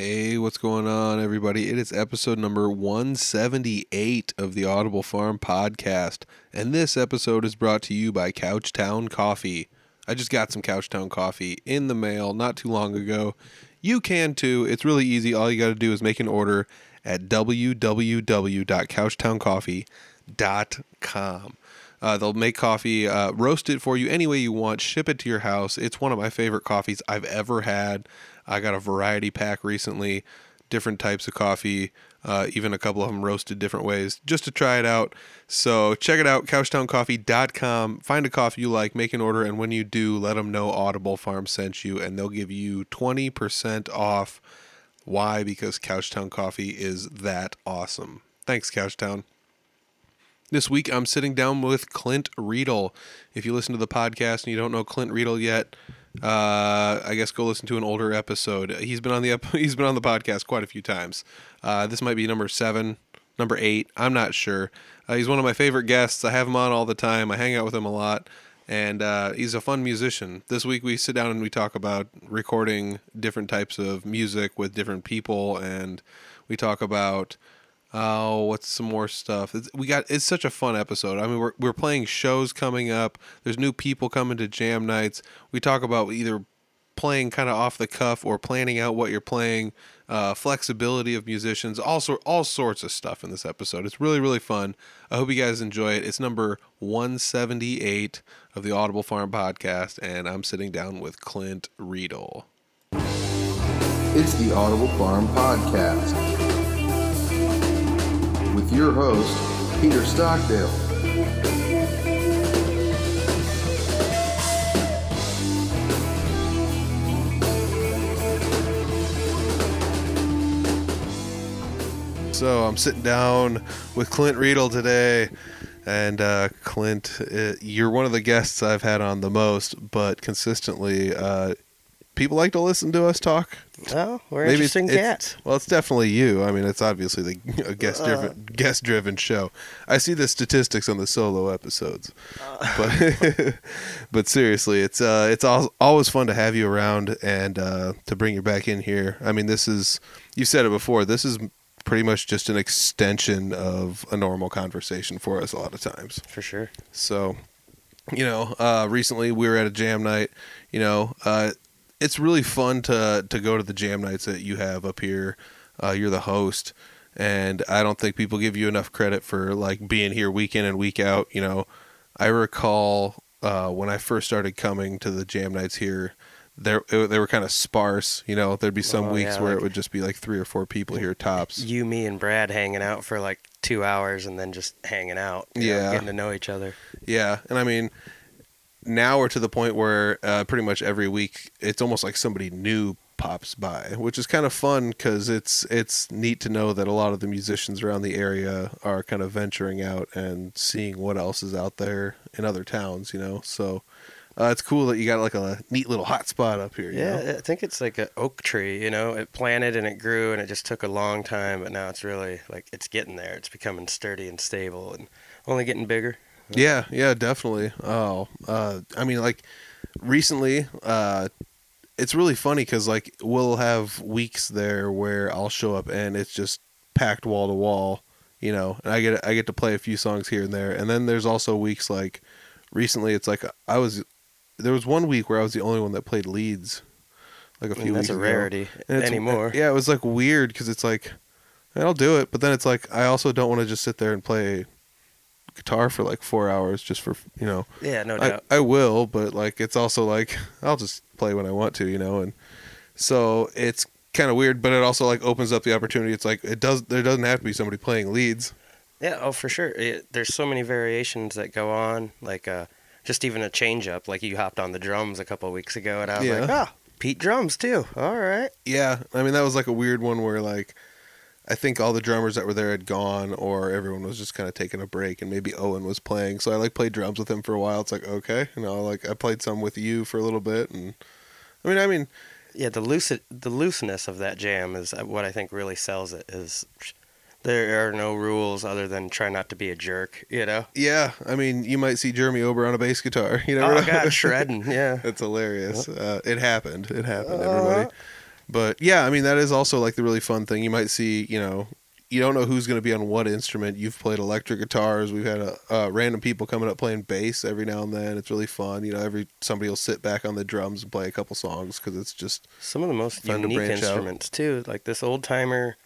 Hey, what's going on, everybody? It is episode number 178 of the Audible Farm podcast, and this episode is brought to you by Couchtown Coffee. I just got some Couchtown Coffee in the mail not too long ago. You can too. It's really easy. All you got to do is make an order at www.couchtowncoffee.com. Uh, they'll make coffee, uh, roast it for you any way you want, ship it to your house. It's one of my favorite coffees I've ever had. I got a variety pack recently, different types of coffee, uh, even a couple of them roasted different ways, just to try it out. So check it out, couchtowncoffee.com. Find a coffee you like, make an order, and when you do, let them know Audible Farm sent you, and they'll give you 20% off. Why? Because Couchtown Coffee is that awesome. Thanks, Couchtown. This week, I'm sitting down with Clint Riedel. If you listen to the podcast and you don't know Clint Riedel yet, uh, I guess go listen to an older episode. He's been on the ep- he's been on the podcast quite a few times. Uh, this might be number seven, number eight. I'm not sure. Uh, he's one of my favorite guests. I have him on all the time. I hang out with him a lot, and uh, he's a fun musician. This week we sit down and we talk about recording different types of music with different people, and we talk about Oh, what's some more stuff? It's, we got it's such a fun episode. I mean, we're we're playing shows coming up. There's new people coming to jam nights. We talk about either playing kind of off the cuff or planning out what you're playing, uh, flexibility of musicians, all all sorts of stuff in this episode. It's really really fun. I hope you guys enjoy it. It's number 178 of the Audible Farm podcast, and I'm sitting down with Clint Riedel. It's the Audible Farm Podcast with your host, Peter Stockdale. So I'm sitting down with Clint Riedel today. And uh, Clint, uh, you're one of the guests I've had on the most, but consistently, uh, people like to listen to us talk. Oh, we're Maybe interesting it's- cats. Well, it's definitely you. I mean, it's obviously the a guest driven guest driven show. I see the statistics on the solo episodes, but but seriously, it's uh it's al- always fun to have you around and uh, to bring you back in here. I mean, this is you said it before. This is pretty much just an extension of a normal conversation for us a lot of times. For sure. So, you know, uh, recently we were at a jam night. You know, uh, it's really fun to to go to the jam nights that you have up here. Uh, you're the host, and I don't think people give you enough credit for like being here week in and week out. You know, I recall uh, when I first started coming to the jam nights here. There, they were kind of sparse. You know, there'd be some Oh, weeks yeah, where it would just be like three or four people here tops. You, me, and Brad hanging out for like two hours and then just hanging out. you know, Yeah. getting to know each other. Yeah, and I mean, now we're to the point where uh, pretty much every week it's almost like somebody new pops by, which is kind of fun because it's it's neat to know that a lot of the musicians around the area are kind of venturing out and seeing what else is out there in other towns. You know, so. Uh, it's cool that you got like a neat little hot spot up here. You Yeah, know? I think it's like an oak tree. You know, it planted and it grew and it just took a long time, but now it's really like it's getting there. It's becoming sturdy and stable and only getting bigger. Yeah, yeah, definitely. Oh, uh, I mean, like recently, uh, it's really funny because like we'll have weeks there where I'll show up and it's just packed wall to wall, you know, and I get I get to play a few songs here and there, and then there's also weeks like recently it's like I was there was one week where I was the only one that played leads, like a few And that's weeks a rarity anymore. Yeah, it was like weird because it's like I'll do it, but then it's like I also don't want to just sit there and play guitar for like four hours just for you know. Yeah, no I, doubt. I will, but like it's also like I'll just play when I want to, you know, and so it's kind of weird, but it also like opens up the opportunity. It's like it does. There doesn't have to be somebody playing leads. Yeah, oh for sure. It, there's so many variations that go on, like uh, just even a change up. Like you hopped on the drums a couple of weeks ago, and I was Yeah. like, oh, Pete drums too. All right. Yeah, I mean that was like a weird one where like I think all the drummers that were there had gone, or everyone was just kind of taking a break, and maybe Owen was playing. So I like played drums with him for a while. It's like okay, you know, like I played some with you for a little bit, and I mean, I mean, Yeah, the loose the looseness of that jam is uh, what I think really sells it. Is there are no rules other than try not to be a jerk. You know. yeah, I mean, you might see Jeremy Ober on a bass guitar. You never Oh know. God, shredding. Yeah. That's hilarious. Uh, it happened. It happened, Uh-huh. everybody. But yeah, I mean that is also like the really fun thing. You might see, you know, you don't know who's going to be on what instrument. You've played electric guitars. We've had a, uh, random people coming up playing bass every now and then. It's really fun. You know, every somebody will sit back on the drums and play a couple songs because it's just Some of the most Fun to unique branch out. instruments too. Like this old timer.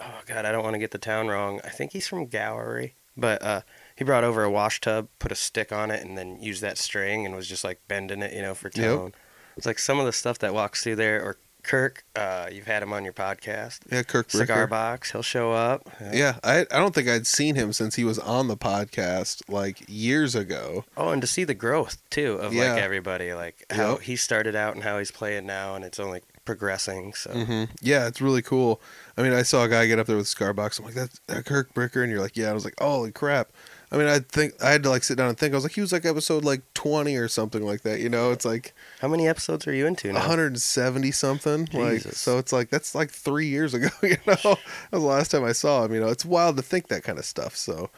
Oh God, I don't want to get the town wrong. I think he's from Gowrie, but uh, he brought over a wash tub, put a stick on it, and then used that string and was just like bending it, you know, for Yep. tone. It's like some of the stuff that walks through there. Or Kirk, uh, you've had him on your podcast. yeah, Kirk Cigar box, he'll show up. Yeah, I I don't think I'd seen him since he was on the podcast like years ago. Oh, and to see the growth too of Yeah. like everybody, like how Yep. he started out and how he's playing now, and it's only progressing. So hmm Yeah, it's really cool. I mean, I saw a guy get up there with cigar box. I'm like, that's that Kirk Bricker, and you're like, yeah. I was like, holy crap. I mean, I think I had to like sit down and think. I was like, he was like episode like 20 or something like that. You know, it's like how many episodes are you into now? 170 something. Like, so it's like that's like three years ago. You know, that was the last time I saw him. You know, it's wild to think that kind of stuff. So,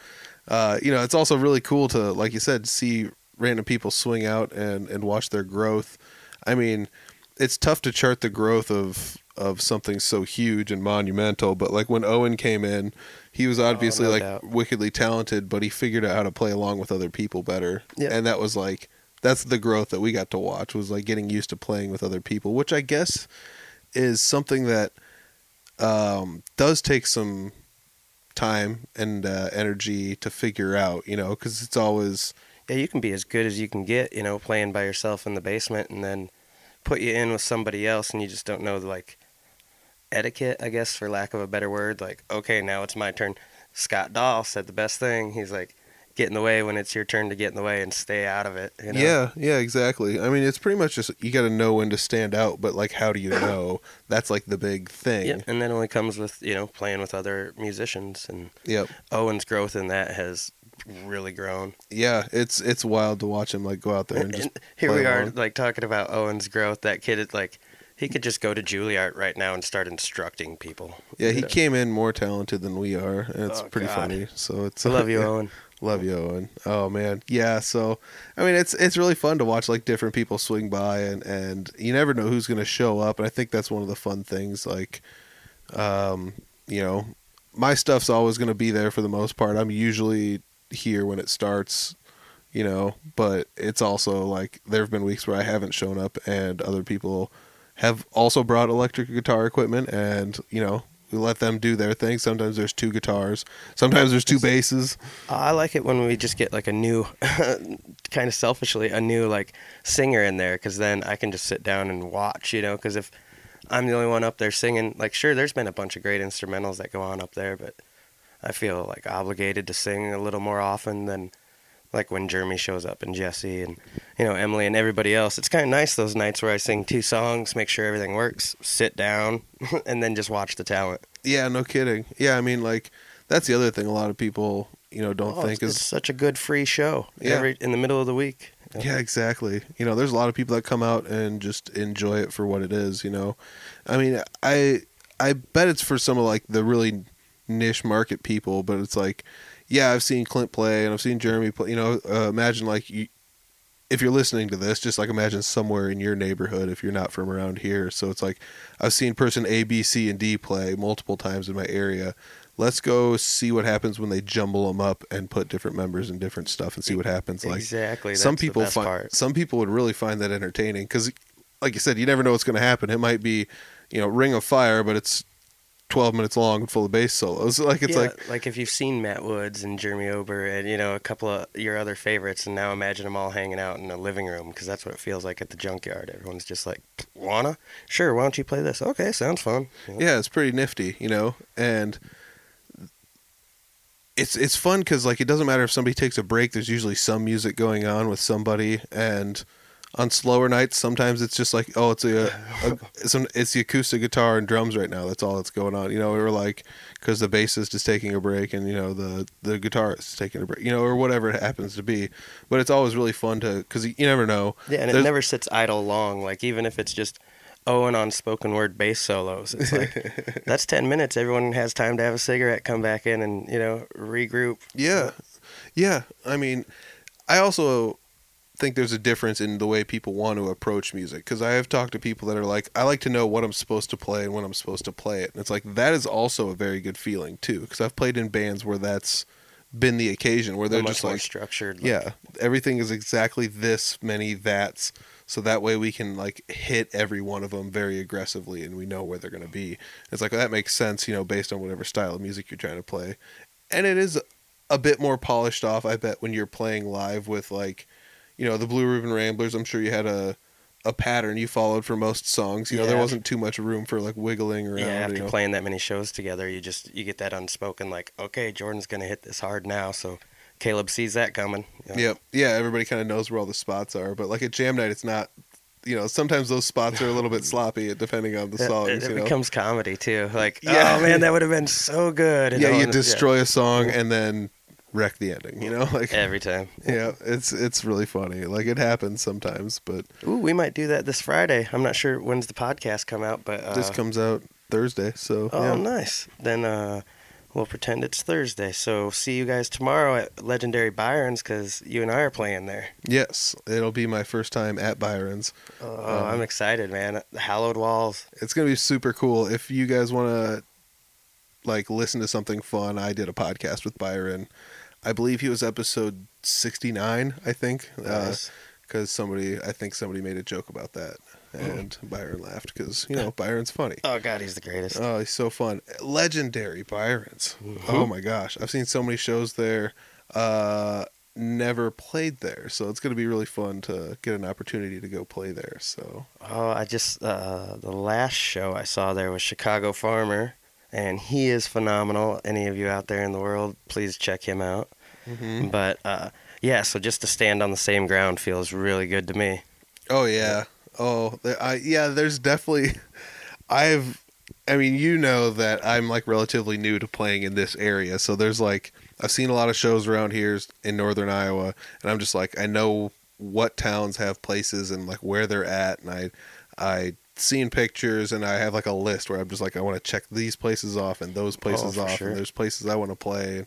uh, you know, it's also really cool to, like you said, see random people swing out and and watch their growth. I mean, it's tough to chart the growth of of something so huge and monumental. But like when Owen came in, he was obviously Oh, no like doubt. wickedly talented, but he figured out how to play along with other people better. Yeah. And that was like that's the growth that we got to watch was like getting used to playing with other people, which I guess is something that um, does take some time and uh, energy to figure out, you know, because it's always Yeah, you can be as good as you can get, you know, playing by yourself in the basement, and then put you in with somebody else, and you just don't know like etiquette, I guess, for lack of a better word. Like, okay, now it's my turn. Scott Dahl said the best thing. He's like, get in the way when it's your turn to get in the way and stay out of it. You know? Yeah, yeah, exactly. I mean, it's pretty much just you got to know when to stand out, but like, how do you know? That's like the big thing. Yeah, and that only comes with you know playing with other musicians, and Yep. Owen's growth in that has really grown. Yeah, it's it's wild to watch him like go out there and And, just and here we are, along. like talking about Owen's growth. That kid is like, he could just go to Juilliard right now and start instructing people. Yeah, he know? came in more talented than we are, and it's Oh, pretty God. funny. So it's I love you. Owen. Love you, Owen. Oh man, yeah. So, I mean, it's it's really fun to watch like different people swing by, and and you never know who's gonna show up. And I think that's one of the fun things. Like, um, you know, my stuff's always gonna be there for the most part. I'm usually here when it starts, you know, but it's also like there have been weeks where I haven't shown up, and other people have also brought electric guitar equipment, and you know. We let them do their thing. Sometimes there's two guitars. Sometimes there's two basses. I like it when we just get like a new, kind of selfishly, a new like singer in there, because then I can just sit down and watch, you know. Because if I'm the only one up there singing, like sure, there's been a bunch of great instrumentals that go on up there, but I feel like obligated to sing a little more often than like when Jeremy shows up and Jesse and you know Emily and everybody else. It's kind of nice those nights where I sing two songs, make sure everything works, sit down, and then just watch the talent. Yeah, no kidding. Yeah, I mean, like that's the other thing. A lot of people, you know, don't Oh, think it's, is it's such a good free show Yeah. every in the middle of the week. yeah, exactly. You know, there's a lot of people that come out and just enjoy it for what it is. You know, I mean, I I bet it's for some of like the really niche market people, but it's like, yeah, I've seen Clint play and I've seen Jeremy play. You know, uh, imagine like you. If you're listening to this, just like imagine somewhere in your neighborhood if you're not from around here. So it's like I've seen person A, B, C, and D play multiple times in my area. Let's go see what happens when they jumble them up and put different members and different stuff and see what happens. Like exactly. some that's the people best find part. some people would really find that entertaining because, like you said, you never know what's going to happen. It might be, you know, Ring of Fire, but it's twelve minutes long and full of bass solos. Like it's yeah, like if you've seen Matt Woods and Jeremy Ober and you know a couple of your other favorites, and now imagine them all hanging out in a living room because that's what it feels like at the junkyard. Everyone's just like, "Wanna? Sure. Why don't you play this? Okay, sounds fun." Know? yeah, it's pretty nifty, you know, and it's it's fun because like it doesn't matter if somebody takes a break. There's usually some music going on with somebody, and on slower nights, sometimes it's just like, oh, it's a, a it's, an, it's the acoustic guitar and drums right now. That's all that's going on, you know. Or like because the bassist is taking a break, and you know the the guitarist is taking a break, you know, or whatever it happens to be. But it's always really fun to because you never know. Yeah, and it never sits idle long. Like even if it's just Owen on spoken word bass solos, it's like that's ten minutes. Everyone has time to have a cigarette, come back in, and you know regroup. Yeah. Yeah. I mean, I also think there's a difference in the way people want to approach music because I have talked to people that are like, I like to know what I'm supposed to play and when I'm supposed to play it. And it's like that is also a very good feeling too because I've played in bands where that's been the occasion where they're much just like, structured. like- yeah, everything is exactly this many that's so that way we can like hit every one of them very aggressively and we know where they're going to be. It's like oh, that makes sense, you know, based on whatever style of music you're trying to play. And it is a bit more polished off, I bet, when you're playing live with like, you know, the Blue Ribbon Ramblers. I'm sure you had a a pattern you followed for most songs. You know, there wasn't too much room for like wiggling around. Yeah, after you know? playing that many shows together, you just you get that unspoken like, okay, Jordan's gonna hit this hard now, so Caleb sees that coming. you know? Yep. Yeah, everybody kind of knows where all the spots are, but like at jam night, it's not. You know, sometimes those spots are a little bit sloppy depending on the It- songs. It, it you know? becomes comedy too. Like, Yeah. oh man, that would have been so good. yeah, you destroy a song and then wreck the ending. You know, like every time. yeah, it's it's really funny. Like it happens sometimes, but Ooh, we might do that this Friday. I'm not sure when's the podcast come out, but uh, this comes out Thursday, so Oh, yeah. nice. Then uh, we'll pretend it's Thursday. So see you guys tomorrow at Legendary Byron's because you and I are playing there. Yes, it'll be my first time at Byron's. Oh, I'm excited, man. The Hallowed Walls. It's gonna be super cool. If you guys want to like listen to something fun, I did a podcast with Byron. I believe he was episode sixty nine. I think. Uh, Nice. because somebody I think somebody made a joke about that, and Byron laughed because you know Byron's funny. Oh God, he's the greatest. Oh, he's so fun! Legendary Byron's. Oh my gosh, I've seen so many shows there. Uh, never played there, so it's gonna be really fun to get an opportunity to go play there. So Oh, I just uh, the last show I saw there was Chicago Farmer, and he is phenomenal. Any of you out there in the world, please check him out. Mhm. But uh, yeah, so just to stand on the same ground feels really good to me. Oh yeah. Oh, I yeah. There's definitely. I've. I mean, you know that I'm like relatively new to playing in this area, so there's like I've seen a lot of shows around here in northern Iowa, and I'm just like I know what towns have places and like where they're at, and I I seen pictures and I have like a list where I'm just like I want to check these places off and those oh, places for off, sure. and there's places I want to play,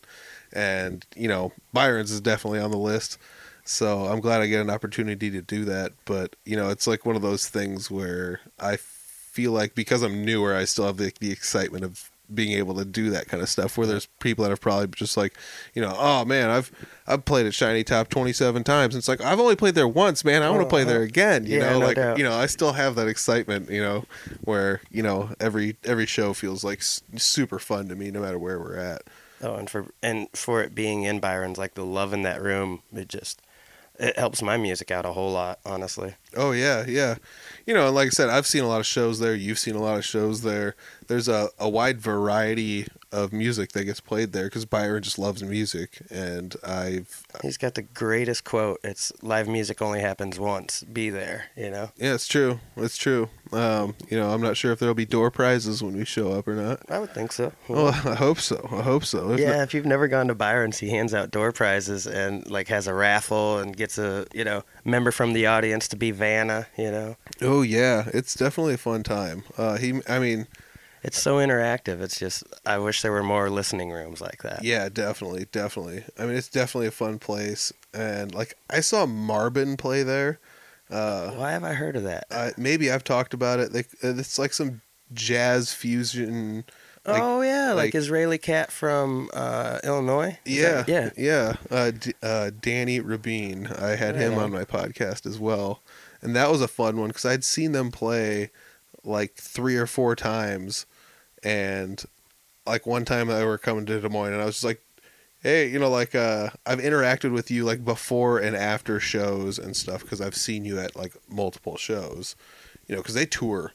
and you know Byron's is definitely on the list. So I'm glad I get an opportunity to do that. But you know, it's like one of those things where I feel like because I'm newer, I still have the, the excitement of being able to do that kind of stuff. Where there's people that have probably just like, you know, oh man, I've I've played at Shiny Top 27 times. And it's like I've only played there once, man. I want to oh, play there again. You Yeah, know, no like doubt. you know, I still have that excitement. You know, where you know every every show feels like s- super fun to me, no matter where we're at. Oh, and for and for it being in Byron's, like the love in that room, it just it helps my music out a whole lot, honestly. Oh yeah, yeah. You know, like I said, I've seen a lot of shows there. You've seen a lot of shows there. There's a, a wide variety of music that gets played there because Byron just loves music, and I've He's got the greatest quote. It's live music only happens once. Be there, you know. yeah, it's true. It's true. Um, you know, I'm not sure if there'll be door prizes when we show up or not. I would think so. Well, I hope so. I hope so. If yeah, not- if you've never gone to Byron's, he hands out door prizes and like has a raffle and gets a you know member from the audience to be Vanna. You know, oh yeah, it's definitely a fun time. Uh, he, I mean, it's so interactive. It's just I wish there were more listening rooms like that. Yeah, definitely, definitely. I mean, it's definitely a fun place, and like I saw Marbin play there. Uh, Why have I heard of that? uh, maybe I've talked about it. Like it's like some jazz fusion. like- oh yeah, like, like- Israeli cat from uh, Illinois. Is Yeah, that- yeah. yeah. Uh, D- uh, Danny Rabin. I had him on my podcast as well, and that was a fun one because I'd seen them play like three or four times, and like one time I were coming to Des Moines, and I was just like, "Hey, you know, like uh, I've interacted with you like before and after shows and stuff because I've seen you at like multiple shows, you know, because they tour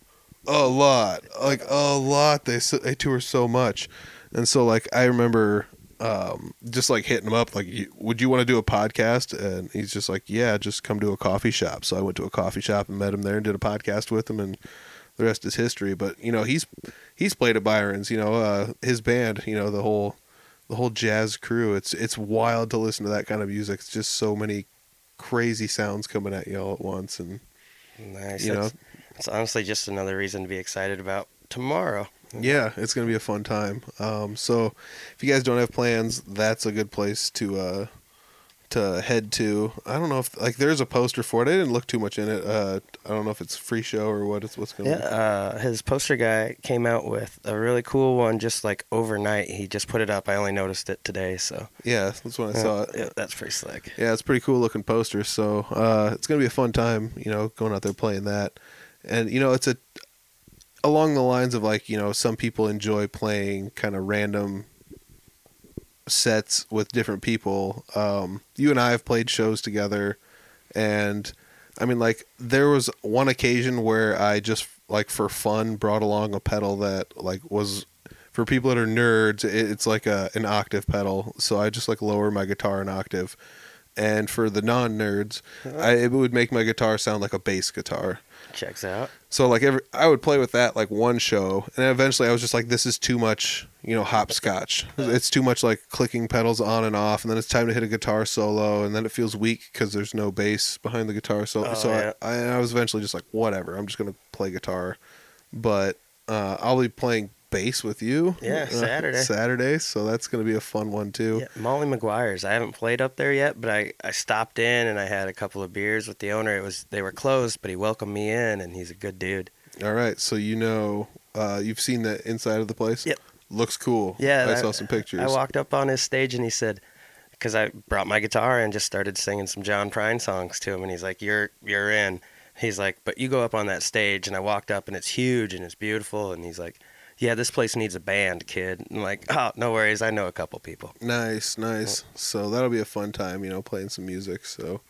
a lot, like a lot. They they tour so much, and so like I remember um, just like hitting him up, like, would you want to do a podcast? And he's just like, yeah, just come to a coffee shop. So I went to a coffee shop and met him there and did a podcast with him, and the rest is history. But you know, he's he's played at Byron's. You know, uh, his band. You know, the whole the whole jazz crew. It's it's wild to listen to that kind of music. It's just so many crazy sounds coming at you all at once, and Nice. You It's, it's honestly just another reason to be excited about tomorrow. Yeah, it's gonna be a fun time. Um, so if you guys don't have plans, that's a good place to uh, to head to. I don't know if like there's a poster for it. I didn't look too much in it. Uh, I don't know if it's free show or what it's what's going. Yeah, uh, his poster guy came out with a really cool one just like overnight. He just put it up. I only noticed it today, so Yeah, that's when I saw it. yeah, that's pretty slick. Yeah, it's pretty cool looking poster. So uh, it's gonna be a fun time, you know, going out there playing that, and you know, it's a along the lines of like you know, some people enjoy playing kind of random sets with different people. Um, you and I have played shows together, and I mean, like there was one occasion where I just like for fun brought along a pedal that like was for people that are nerds. it- It's like a an octave pedal, so I just like lower my guitar an octave. And for the non-nerds, I, it would make my guitar sound like a bass guitar. Checks out. So like every, I would play with that like one show, and then eventually I was just like, this is too much, you know, hopscotch. It's too much like clicking pedals on and off, and then it's time to hit a guitar solo, and then it feels weak because there's no bass behind the guitar solo. Oh, so yeah. I, I, I was eventually just like, whatever, I'm just gonna play guitar, but uh, I'll be playing bass with you. Yeah, uh, Saturday. Saturday, so that's gonna be a fun one too. Yeah, Molly McGuire's. I haven't played up there yet, but I, I stopped in and I had a couple of beers with the owner. It was they were closed, but he welcomed me in, and he's a good dude. All right, so you know, uh, you've seen the inside of the place. Yep. Looks cool. Yeah, I that- saw some pictures. I walked up on his stage and he said, because I brought my guitar and just started singing some John Prine songs to him, and he's like, "You're you're in." He's like, "But you go up on that stage," and I walked up and it's huge and it's beautiful, and he's like, "Yeah, this place needs a band, kid." And I'm like, "Oh, no worries, I know a couple people." Nice, nice. So that'll be a fun time, you know, playing some music. So,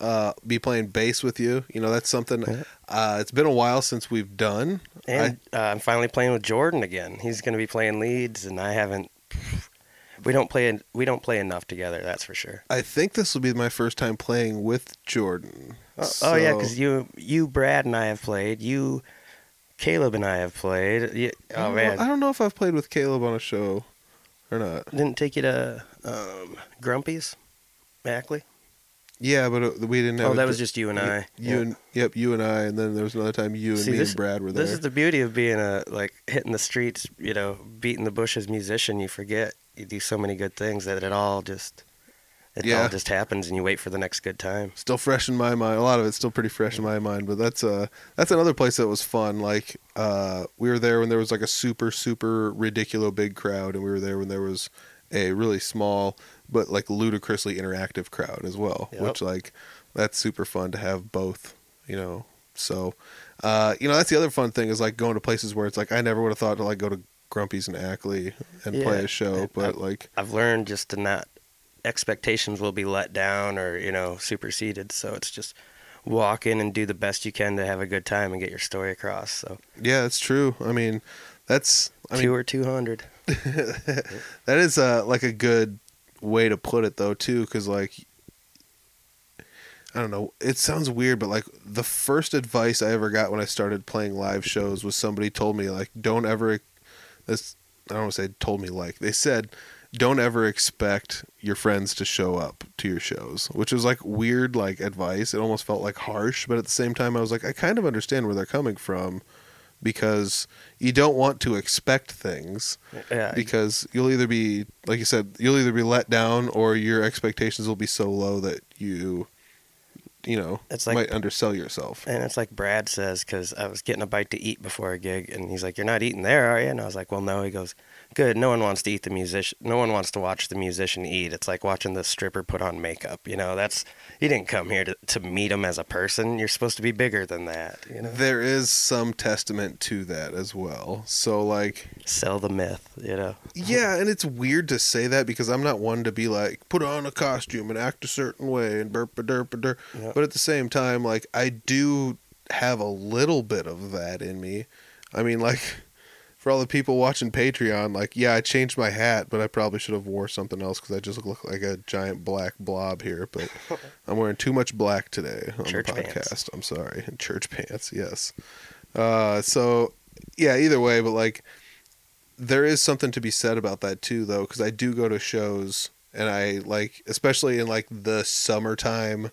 uh, be playing bass with you. You know, that's something. Uh, it's been a while since we've done. And uh, I'm finally playing with Jordan again. He's going to be playing leads, and I haven't. We don't play. We don't play enough together. That's for sure. I, I think this will be my first time playing with Jordan. Oh, oh yeah, because you, you, Brad, and I have played. You, Caleb, and I have played. I oh don't man, know, I don't know if I've played with Caleb on a show or not. didn't take you to um, Grumpy's, Ackley. Yeah, but uh, we didn't. Have Oh, that was just you and I. You Yeah. and yep, you and I, and then there was another time you and See, me this- and Brad were there. This is the beauty of being a like hitting the streets, you know, beating the bushes musician. You forget you do so many good things that it all just it Yeah. all just happens, and you wait for the next good time. still fresh in my mind. A lot of it's still pretty fresh in my mind, but that's uh that's another place that was fun. Like uh we were there when there was like a super super ridiculous big crowd and we were there when there was a really small but like ludicrously interactive crowd as well, Yep. which like that's super fun to have both, you know. So uh you know, that's the other fun thing is like going to places where it's like I never would have thought to like go to Grumpy's and Ackley and play a show, but I- like I've learned just to not expectations will be let down or you know superseded. So it's just walk in and do the best you can to have a good time and get your story across. So yeah, it's true. I mean, that's I mean two or two hundred. that is uh like a good way to put it though too because like i don't know it sounds weird but like the first advice i ever got when i started playing live shows was somebody told me like don't ever this i don't want to say told me like they said don't ever expect your friends to show up to your shows which was like weird like advice it almost felt like harsh but at the same time i was like i kind of understand where they're coming from because you don't want to expect things Yeah, because you'll either be like you said you'll either be let down or your expectations will be so low that you you know It's like- might undersell yourself And it's like Brad says, because I was getting a bite to eat before a gig, and he's like, "You're not eating there, are you?" And I was like, "Well, no." He goes, "Good. No one wants to eat the musician. No one wants to watch the musician eat. It's like watching the stripper put on makeup. You know, that's you didn't come here to to meet him as a person. You're supposed to be bigger than that. You know, there is some testament to that as well so like sell the myth. You know, yeah and it's weird to say that because i'm not one to be like put on a costume and act a certain way and burp a derp a derp Yeah. but at the same time like i do have a little bit of that in me i mean like for all the people watching patreon like yeah i changed my hat but i probably should have wore something else because i just look like a giant black blob here but i'm wearing too much black today on Church the pants. podcast. I'm sorry. Church pants yes. Uh so yeah either way but like there is something to be said about that too though because i do go to shows and i like especially in like the summertime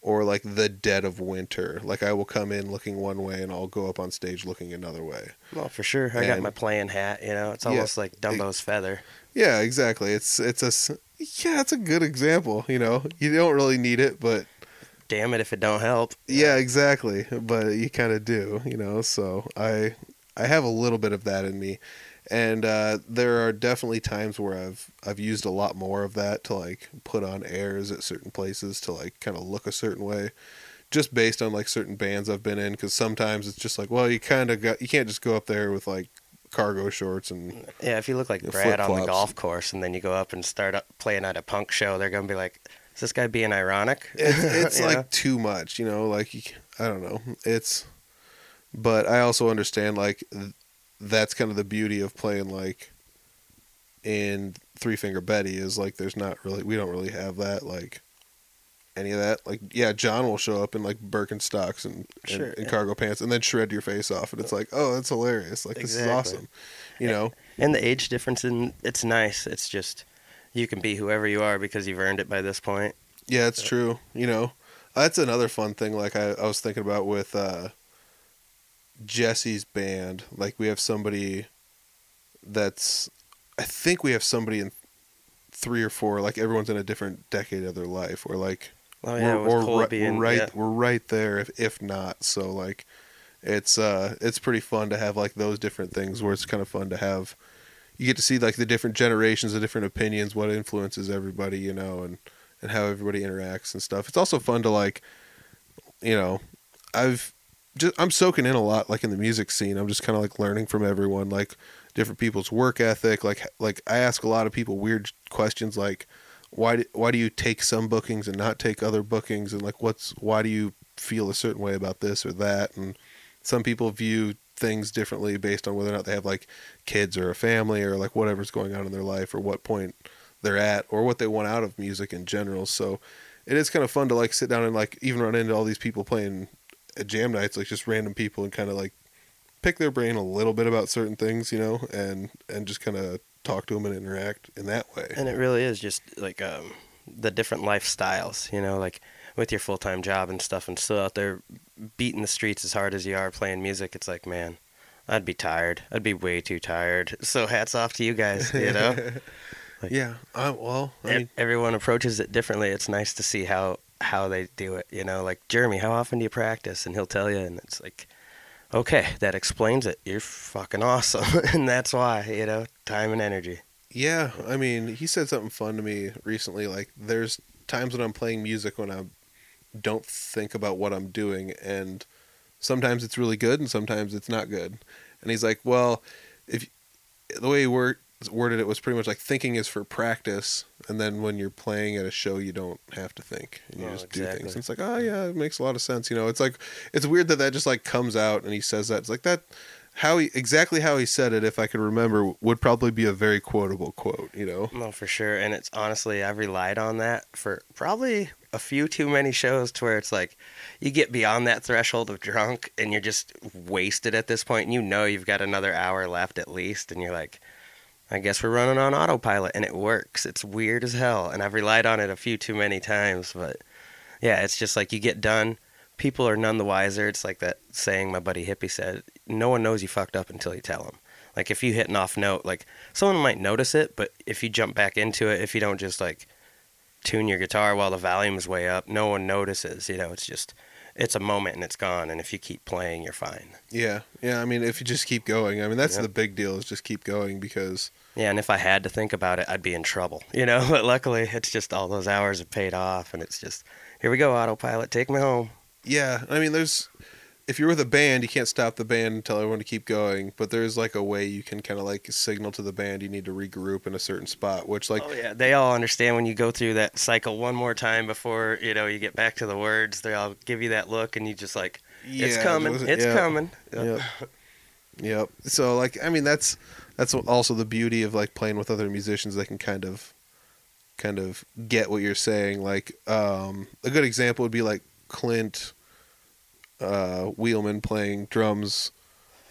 or like the dead of winter like i will come in looking one way and i'll go up on stage looking another way well, for sure. I got my playing hat. You know, it's Yeah. almost like Dumbo's feather. yeah exactly it's it's a yeah, it's a good example. You know, you don't really need it, but Damn it if it don't help. yeah, exactly. But you kind of do, you know. So I I have a little bit of that in me, and uh, there are definitely times where I've I've used a lot more of that to like put on airs at certain places to like kind of look a certain way, just based on like certain bands I've been in. Because sometimes it's just like, well, you kind of got you can't just go up there with like cargo shorts and Yeah, if you look like Brad on the golf course and then you go up and start up playing at a punk show, they're gonna be like, "Is this guy being ironic?" it's, it's like know? too much, you know. Like I don't know. It's, but I also understand like that's kind of the beauty of playing like in Three Finger Betty is like there's not really we don't really have that like any of that. Like yeah, John will show up in like Birkenstocks and and, Sure, and yeah. cargo pants and then shred your face off, and it's like oh that's hilarious. Like this is awesome, you know. and the age difference in it's nice. It's just you can be whoever you are because you've earned it by this point. Yeah, it's true. You know, that's another fun thing. Like I, I was thinking about with uh, Jesse's band. Like we have somebody that's, I think we have somebody in three or four. Like everyone's in a different decade of their life, or like Oh yeah, we're, we're, Cole ri- being we're right, yeah. we're right there. If if not, so like, it's uh, it's pretty fun to have like those different things where it's kind of fun to have. You get to see like the different generations, the different opinions, what influences everybody, you know, and and how everybody interacts and stuff. It's also fun to like, you know, I've just I'm soaking in a lot like in the music scene. I'm just kind of like learning from everyone, like different people's work ethic. Like like I ask a lot of people weird questions like why do, why do you take some bookings and not take other bookings and like what's why do you feel a certain way about this or that and some people view things differently based on whether or not they have like kids or a family or like whatever's going on in their life or what point they're at or what they want out of music in general so it is kind of fun to like sit down and like even run into all these people playing at jam nights like just random people and kind of like pick their brain a little bit about certain things you know and and just kind of talk to them and interact in that way And it really is just like um, the different lifestyles, you know, like with your full time job and stuff, and still out there beating the streets as hard as you are playing music. It's like, man, I'd be tired. I'd be way too tired. So hats off to you guys, you know. Like- yeah I, well i mean Everyone approaches it differently. It's nice to see how how they do it, you know. Like Jeremy, how often do you practice? And he'll tell you, and it's like, okay, that explains it. You're fucking awesome, and that's why, you know, time and energy. Yeah, I mean, he said something fun to me recently. Like, there's times when I'm playing music when I don't think about what I'm doing, and sometimes it's really good, and sometimes it's not good. And he's like, "Well, if the way he word, worded it was pretty much like thinking is for practice, and then when you're playing at a show, you don't have to think, and you Oh, just do things." And it's like, oh yeah, it makes a lot of sense. You know, it's like it's weird that that just like comes out, and he says that. It's like that how he exactly how he said it if i could remember would probably be a very quotable quote you know No, for sure. And it's honestly, I've relied on that for probably a few too many shows to where it's like you get beyond that threshold of drunk and you're just wasted at this point and you know you've got another hour left at least and you're like, I guess we're running on autopilot and it works. It's weird as hell. And I've relied on it a few too many times, but yeah, it's just like you get done. People are none the wiser. It's like that saying my buddy Hippie said no one knows you fucked up until you tell them. Like if you hit an off note, like someone might notice it, but if you jump back into it, if you don't just like tune your guitar while the volume is way up, no one notices. You know, it's just it's a moment and it's gone. And if you keep playing, you're fine. yeah yeah i mean if you just keep going i mean that's Yep. the big deal is just keep going because Yeah, and if I had to think about it, I'd be in trouble. You know, but luckily it's just all those hours have paid off, and it's just here we go, autopilot, take me home. yeah i mean there's if you're with a band you can't stop the band and tell everyone to keep going but there's like a way you can kind of like signal to the band you need to regroup in a certain spot which like oh yeah, they all understand when you go through that cycle one more time before you know you get back to the words. They all give you that look, and you just like, it's yeah, coming, just- it's yeah. coming. Yep. Yep. So like I mean that's that's also the beauty of like playing with other musicians they can kind of kind of get what you're saying like um a good example would be like Clint uh Wheelman playing drums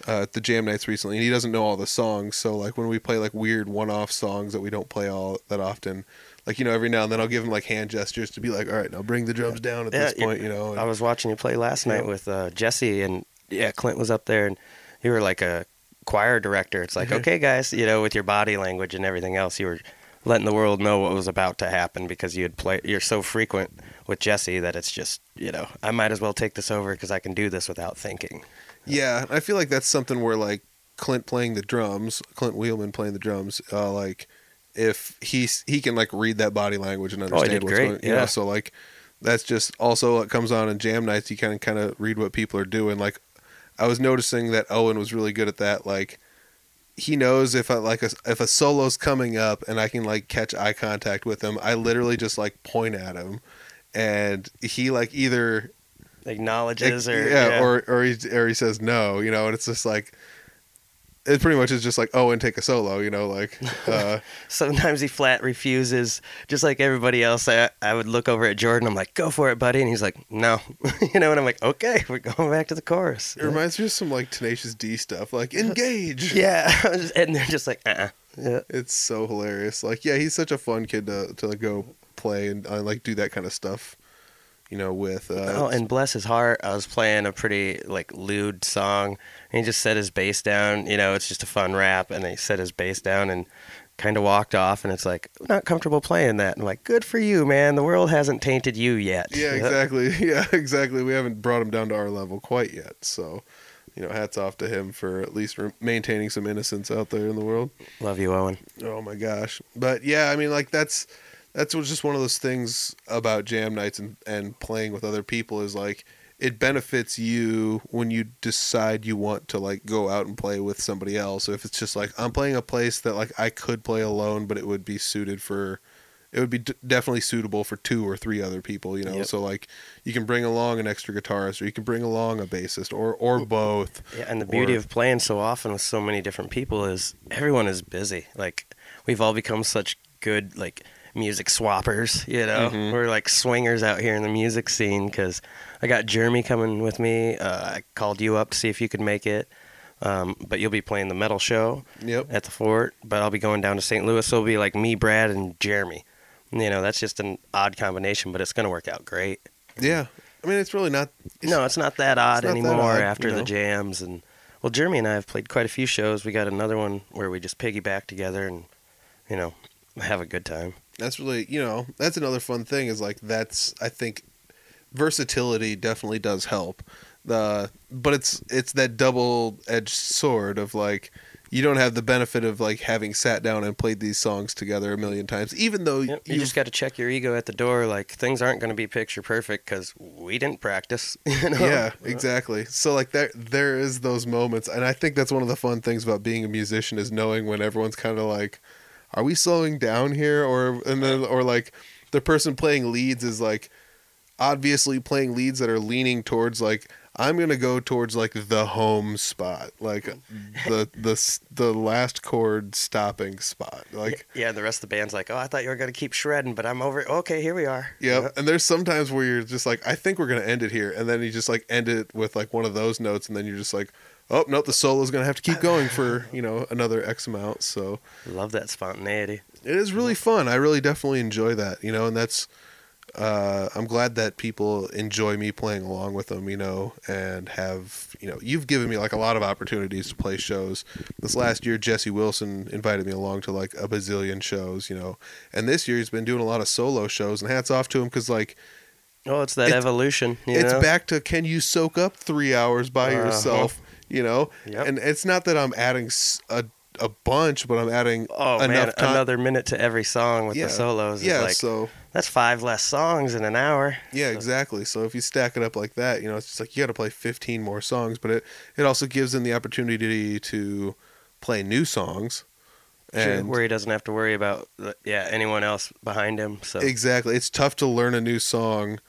uh, at the jam nights recently and he doesn't know all the songs so like when we play like weird one-off songs that we don't play all that often like you know every now and then I'll give him like hand gestures to be like all right now bring the drums down at Yeah, this point you know and- I was watching you play last night Yeah. with uh, Jesse, and yeah, Clint was up there, and you were like a choir director. It's like, Mhm. okay, guys, you know, with your body language and everything else, you were letting the world know what was about to happen because you had play. You're so frequent with Jesse that it's just you know I might as well take this over because I can do this without thinking. Yeah, I feel like that's something where like Clint playing the drums, Clint Wheelman playing the drums, uh, like if he's he can like read that body language and Oh, understand did what's great, going. You know, yeah. so like that's just also what comes on in jam nights. You kind of kind of read what people are doing. Like I was noticing that Owen was really good at that. Like he knows if I like a, if a solo's coming up and I can like catch eye contact with him, I literally just like point at him, and he like either Acknowledges or yeah, or or he or he says no, you know, and it's just like it pretty much is just like oh and take a solo, you know, like uh, sometimes he flat refuses, just like everybody else. I, I would look over at Jordan. I'm like, "Go for it, buddy," and he's like, "No," you know. And I'm like, "Okay, we're going back to the chorus." it reminds me of some like Tenacious D stuff, like engage. Yeah, and they're just like, "Uh." Yeah. It's so hilarious. Like yeah, he's such a fun kid to to like, go play and uh, like do that kind of stuff, you know, with. Uh, Oh, and bless his heart, I was playing a pretty like lewd song, and he just set his bass down. You know, it's just a fun rap, and he set his bass down and kind of walked off. And it's like, not comfortable playing that. I'm like, good for you, man. The world hasn't tainted you yet. yeah, exactly. Yeah, exactly. We haven't brought him down to our level quite yet, so. You know, hats off to him for at least re- maintaining some innocence out there in the world. Love you, Owen. Oh my gosh. But yeah, I mean like that's that's just one of those things about jam nights and, and playing with other people is like it benefits you when you decide you want to like go out and play with somebody else. So If it's just like I'm playing a place that like I could play alone, but it would be suited for it would be d- definitely suitable for two or three other people, you know. Yep. So like you can bring along an extra guitarist or you can bring along a bassist or or both. Yeah, and the beauty Or- of playing so often with so many different people is everyone is busy. Like we've all become such good like music swappers. You know, Mhm. we're like swingers out here in the music scene. Because I got Jeremy coming with me. Uh, I called you up to see if you could make it. Um, but you'll be playing the metal show Yep. at the fort. But I'll be going down to St. Louis. So it'll be like me, Brad, and Jeremy. You know, that's just an odd combination, but it's gonna work out great. Yeah. I mean it's really not No, it's not that odd not that anymore odd, after you the jams and well, Jeremy and I have played quite a few shows. We got another one where we just piggyback together and you know have a good time. That's really you know that's another fun thing is like that's i think versatility definitely does help the but it's it's that double edged sword of like you don't have the benefit of like having sat down and played these songs together a million times even though Yep, you just got to check your ego at the door. Like things aren't going to be picture perfect because we didn't practice. You know? yeah exactly so like there there is those moments and i think that's one of the fun things about being a musician is knowing when everyone's kind of like are we slowing down here or and then or like the person playing leads is like obviously playing leads that are leaning towards like i'm gonna go towards like the home spot like mm-hmm. the the the last chord stopping spot like Yeah, and the rest of the band's like, "Oh, I thought you were to keep shredding, but I'm over. Okay, here we are." Yep. And there's sometimes where you're just like, I think we're gonna end it here, and then you just like end it with like one of those notes, and then you're just like, oh no, the solo's gonna have to keep going for you know another X amount. So Love that spontaneity. it is really fun. I really definitely enjoy that, you know, and that's. Uh, I'm glad that people enjoy me playing along with them, you know, and have you know you've given me like a lot of opportunities to play shows. This last year, Jesse Wilson invited me along to like a bazillion shows, you know, and this year he's been doing a lot of solo shows, and hats off to him because like Oh, it's that It's- evolution. You it's know? back to can you soak up three hours by Uh-huh. yourself you know Yep. and it's not that i'm adding a, a bunch but i'm adding Oh man, time another minute to every song with Yeah. the solos. yeah like, so that's five less songs in an hour. yeah exactly so if you stack it up like that you know it's just like you got to play 15 more songs but it it also gives them the opportunity to play new songs Sure, and where he doesn't have to worry about yeah anyone else behind him. So exactly it's tough to learn a new song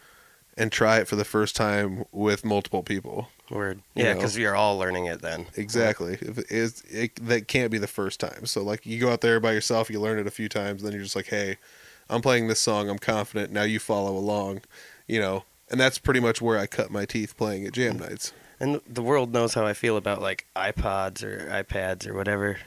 and try it for the first time with multiple people word yeah because you're all learning it then. Exactly. If it is it, that can't be the first time. So like you go out there by yourself, you learn it a few times, then you're just like, hey, I'm playing this song, I'm confident. Now you follow along, you know. And that's pretty much where I cut my teeth playing at jam nights. And the world knows how I feel about like iPods or iPads or whatever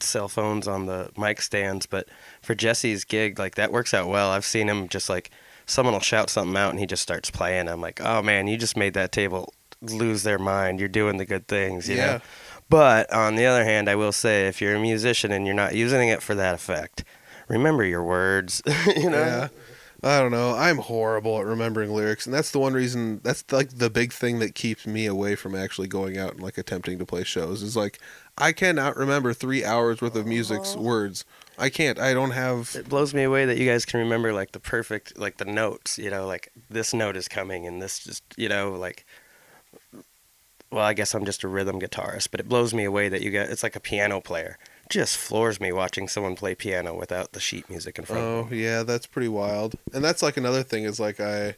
cell phones on the mic stands. But for Jesse's gig, like that works out well. I've seen him just like someone will shout something out and he just starts playing. I'm like, oh man, you just made that table lose their mind. You're doing the good things, you Yeah. know. But on the other hand, I will say if you're a musician and you're not using it for that effect, remember your words. you know. Yeah. I don't know. I'm horrible at remembering lyrics, and that's the one reason. That's like the big thing that keeps me away from actually going out and like attempting to play shows. Is like I cannot remember three hours worth of music's words. I can't. I don't have. It blows me away that you guys can remember like the perfect like the notes, you know, like this note is coming and this just, you know, like well, I guess I'm just a rhythm guitarist, but it blows me away that you get it's like a piano player. Just floors me watching someone play piano without the sheet music in front Oh of them. yeah, that's pretty wild. And that's like another thing is like I,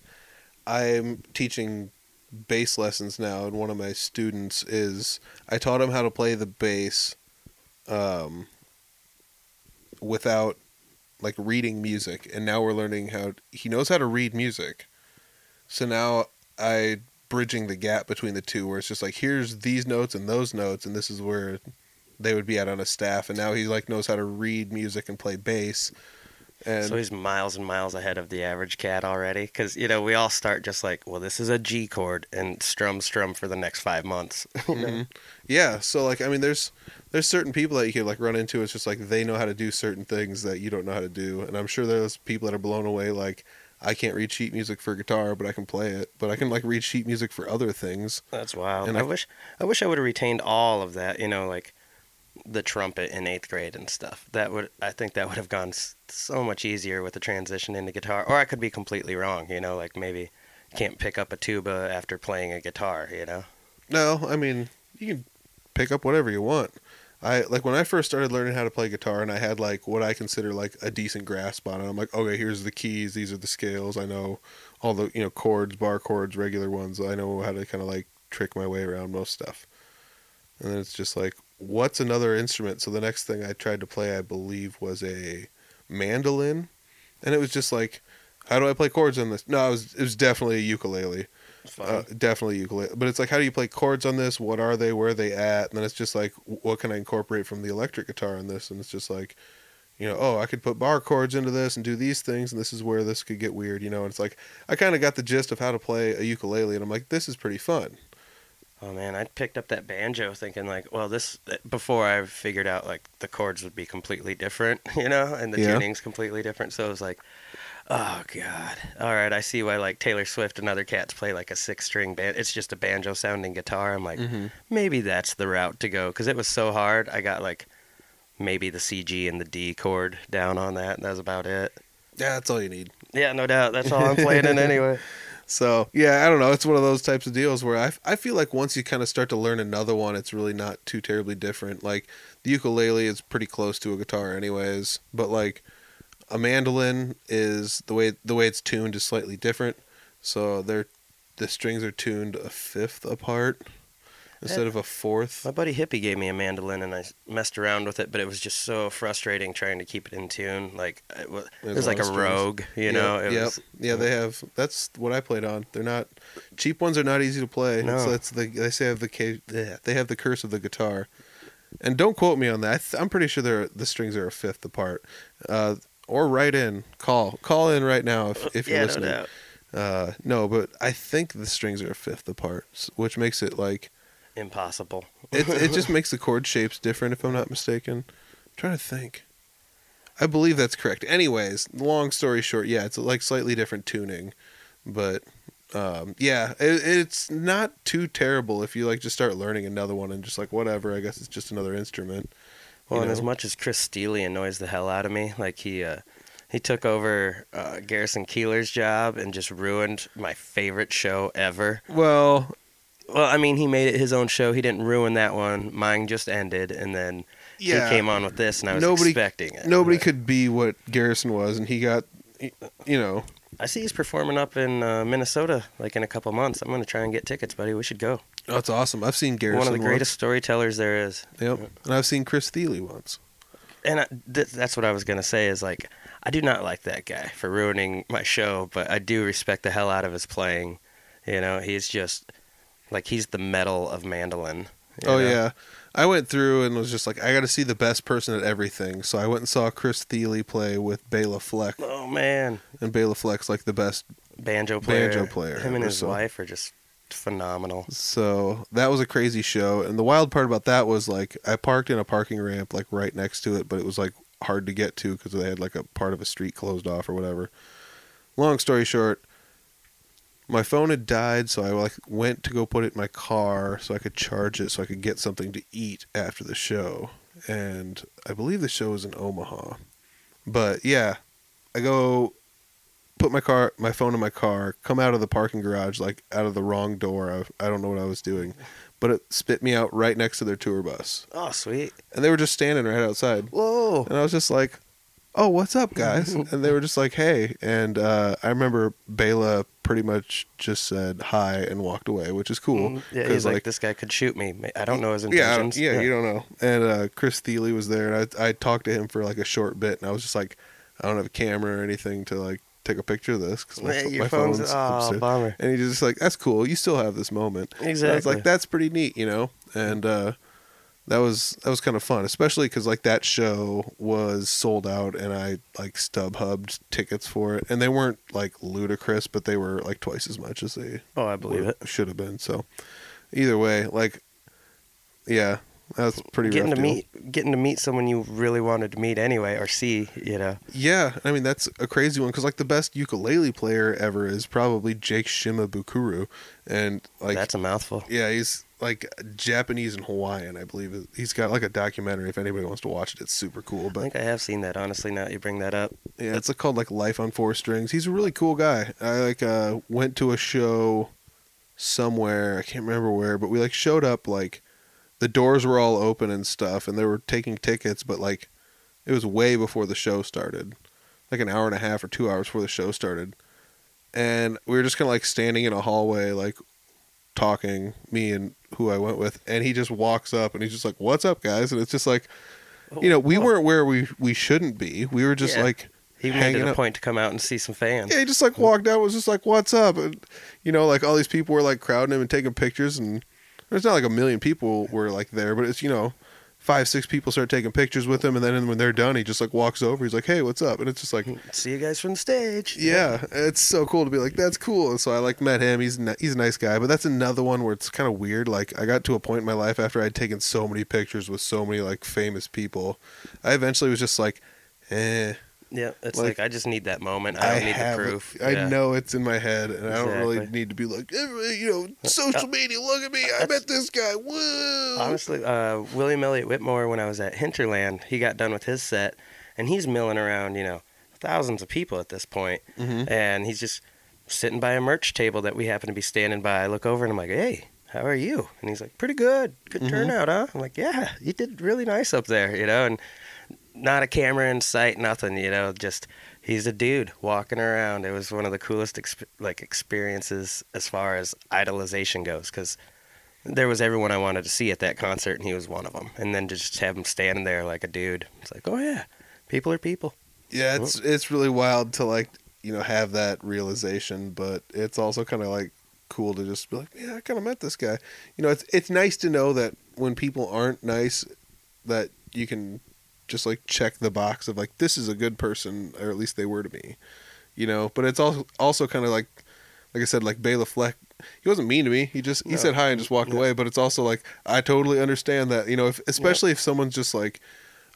I'm teaching bass lessons now, and one of my students is I taught him how to play the bass, um, without like reading music, and now we're learning how he knows how to read music. So now I bridging the gap between the two, where it's just like here's these notes and those notes, and this is where they would be at on a staff, and now he like knows how to read music and play bass. And so he's miles and miles ahead of the average cat already because you know we all start just like well this is a G chord and strum strum for the next five months. you know? Mhm. Yeah, so like I mean there's there's certain people that you can like run into it's just like they know how to do certain things that you don't know how to do and I'm sure there's people that are blown away like I can't read sheet music for guitar but I can play it but I can like read sheet music for other things. That's wild. And I I- wish I wish I would have retained all of that. You know, like the trumpet in eighth grade and stuff. That would I think that would have gone so much easier with the transition into guitar. Or I could be completely wrong. You know, like maybe can't pick up a tuba after playing a guitar. You know. No, I mean you can pick up whatever you want. I like when I first started learning how to play guitar and I had like what I consider like a decent grasp on it. I'm like, okay, here's the keys, these are the scales. I know all the you know chords, bar chords, regular ones. I know how to kind of like trick my way around most stuff. And then it's just like, what's another instrument? So the next thing I tried to play, I believe, was a mandolin, and it was just like, how do I play chords on this? No, it was it was definitely a ukulele. Uh, definitely ukulele. But it's like, how do you play chords on this? What are they? Where are they at? And then it's just like, what can I incorporate from the electric guitar in this? And it's just like, you know, oh, I could put bar chords into this and do these things, and this is where this could get weird, you know. And it's like, I kind of got the gist of how to play a ukulele, and I'm like, this is pretty fun. Oh man, I picked up that banjo thinking like, well, this before I figured out like the chords would be completely different, you know, and the Yeah. tuning's completely different. So it was like, oh god, all right, I see why like Taylor Swift and other cats play like a six-string band. It's just a banjo sounding guitar. I'm like, Mm-hmm. maybe that's the route to go because it was so hard. I got like maybe the C G and the D chord down on that. And that was about it. Yeah, that's all you need. Yeah, no doubt. That's all I'm playing in anyway. So yeah, I don't know. It's one of those types of deals where I, I feel like once you kind of start to learn another one, it's really not too terribly different. Like the ukulele is pretty close to a guitar, anyways. But like a mandolin is the way the way it's tuned is slightly different. So they're the strings are tuned a fifth apart instead of a fourth. My buddy Hippie gave me a mandolin and I messed around with it, but it was just so frustrating trying to keep it in tune. Like it was, it was a like a lot of strings. rogue, you know. It yep. was, yeah, they have. That's what I played on. They're not cheap ones. Are not easy to play. No. So that's the they say have the they have the curse of the guitar. And don't quote me on that. I th- I'm pretty sure they're the strings are a fifth apart. Uh, or write in, call, call in right now if if you're yeah, no listening. doubt. uh, no, but I think the strings are a fifth apart, which makes it like Impossible. it. it just makes the chord shapes different, if I'm not mistaken. I'm trying to think. I believe that's correct. Anyways, long story short, yeah, it's like slightly different tuning, but um, yeah, it, it's not too terrible if you like just start learning another one and just like whatever. I guess it's just another instrument. Well, and as much as Chris Thile annoys the hell out of me, like he uh, he took over uh, Garrison Keillor's job and just ruined my favorite show ever. Well, Well, I mean, he made it his own show. He didn't ruin that one. Mine just ended, and then yeah, he came on with this, and I was Nobody- expecting it. nobody but- could be what Garrison was, and he got, you know, I see he's performing up in uh, Minnesota, like in a couple months. I'm gonna try and get tickets, buddy. We should go. oh, it's awesome. I've seen Garrison. One of the once. greatest storytellers there is. Yep, and I've seen Chris Thile once. and I, th- that's what I was gonna say is like I do not like that guy for ruining my show, but I do respect the hell out of his playing. You know, he's just like he's the metal of mandolin. Oh know? yeah, I went through and was just like, I got to see the best person at everything. So I went and saw Chris Thile play with Bela Fleck, Oh man, and Bela Fleck's like the best. banjo player. Banjo player Him and his so- wife are just phenomenal. So that was a crazy show. And the wild part about that was like I parked in a parking ramp like right next to it, but it was like hard to get to because they had like a part of a street closed off or whatever. Long story short, my phone had died, so I like went to go put it in my car so I could charge it so I could get something to eat after the show. And I believe the show was in Omaha. But yeah, I go put my car my phone in my car, come out of the parking garage like out of the wrong door. I, I don't know what I was doing. But it spit me out right next to their tour bus. Oh, sweet. And they were just standing right outside. Whoa. And I was just like, "Oh, what's up, guys?" and they were just like, "Hey." And uh, I remember Bela pretty much just said hi and walked away, which is cool. Mm, Yeah, he's like, this guy could shoot me. I don't know his yeah, I don't- intentions. yeah, you don't know. And uh, Chris Thile was there, and I I talked to him for like a short bit, and I was just like, I don't have a camera or anything to like take a picture of this because my, your my phone's, phone's oh, bummer. And he's just like, that's cool. You still have this moment. And I was like, that's pretty neat, you know. And uh, that was that was kind of fun, especially because like that show was sold out, and I like StubHubbed tickets for it, and they weren't like ludicrous, but they were like twice as much as they Oh, I believe it. should have been. So either way, like, yeah, that's pretty Getting rough to deal. meet, getting to meet someone you really wanted to meet anyway, or see, you know. Yeah, I mean that's a crazy one because like the best ukulele player ever is probably Jake Shimabukuro, and like That's a mouthful. yeah, he's like Japanese and Hawaiian, I believe. He's got like a documentary. If anybody wants to watch it, it's super cool. But I think I have seen that. Honestly, now that you bring that up. yeah, it's called like Life on Four Strings. He's a really cool guy. I like uh went to a show somewhere, I can't remember where, but we like showed up like the doors were all open and stuff and they were taking tickets, but like it was way before the show started. Like an hour and a half or 2 hours before the show started. And we were just kind of like standing in a hallway like talking, me and who I went with, and he just walks up and he's just like, "What's up, guys?" And it's just like, you know, we Oh, weren't where we we shouldn't be. We were just Yeah. like He made it a out. point to come out and see some fans. Yeah, he just like walked out, was just like, "What's up?" And you know, like all these people were like crowding him and taking pictures, and there's not like a million people were like there, but it's you know, five six people start taking pictures with him, and then when they're done, he just like walks over, he's like, "Hey, what's up?" And it's just like, See you guys from the stage. yeah, it's so cool to be like, "That's cool." And so I like met him. He's he's a nice guy, but that's another one where it's kind of weird. Like I got to a point in my life after I'd taken so many pictures with so many like famous people, I eventually was just like, eh. Yeah, it's Like, like, I just need that moment. I don't need have the proof. I Yeah. know it's in my head, and I don't really need to be like, you know, social media. Look at me. I met this guy. Woo! Honestly, uh, William Elliott Whitmore, when I was at Hinterland, he got done with his set, and he's milling around, you know, thousands of people at this point, Mhm. and he's just sitting by a merch table that we happen to be standing by. I look over and I'm like, "Hey, how are you?" And he's like, "Pretty good. Good Mhm. turnout, huh?" I'm like, "Yeah, you did really nice up there, you know." And not a camera in sight, nothing, you know, just he's a dude walking around. It was one of the coolest exp- like experiences as far as idolization goes, because there was everyone I wanted to see at that concert, and he was one of them. And then to just have him standing there like a dude, it's like, oh yeah, people are people. Yeah, it's it's really wild to like you know have that realization, but it's also kind of like cool to just be like, yeah, I kind of met this guy. You know, it's it's nice to know that when people aren't nice, that you can just like check the box of like this is a good person, or at least they were to me. You know, but it's also also kind of like like I said, like Bela Fleck. He wasn't mean to me. He just he No. said hi and just walked No. away. But it's also like I totally understand that. You know, if especially if someone's just like,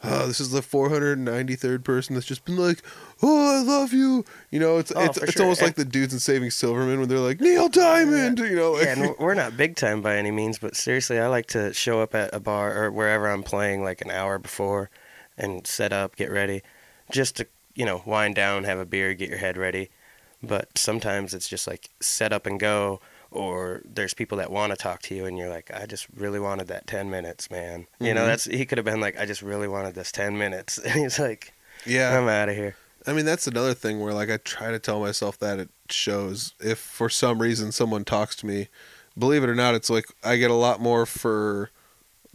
oh, this is the 493rd person that's just been like, oh, I love you. You know, it's Oh, it's it's sure. almost like the dudes in Saving Silverman when they're like Neil Diamond. You know, like yeah, and we're not big time by any means, but seriously, I like to show up at a bar or wherever I'm playing like an hour before and set up, get ready, just to, you know, wind down, have a beer, get your head ready. But sometimes it's just like set up and go, or there's people that want to talk to you, and you're like, I just really wanted that 10 minutes, man. You know, Mhm. that's, he could have been like, I just really wanted this 10 minutes. And he's like, yeah. I'm out of here. I mean, that's another thing where like I try to tell myself that it shows. If for some reason someone talks to me, believe it or not, it's like I get a lot more for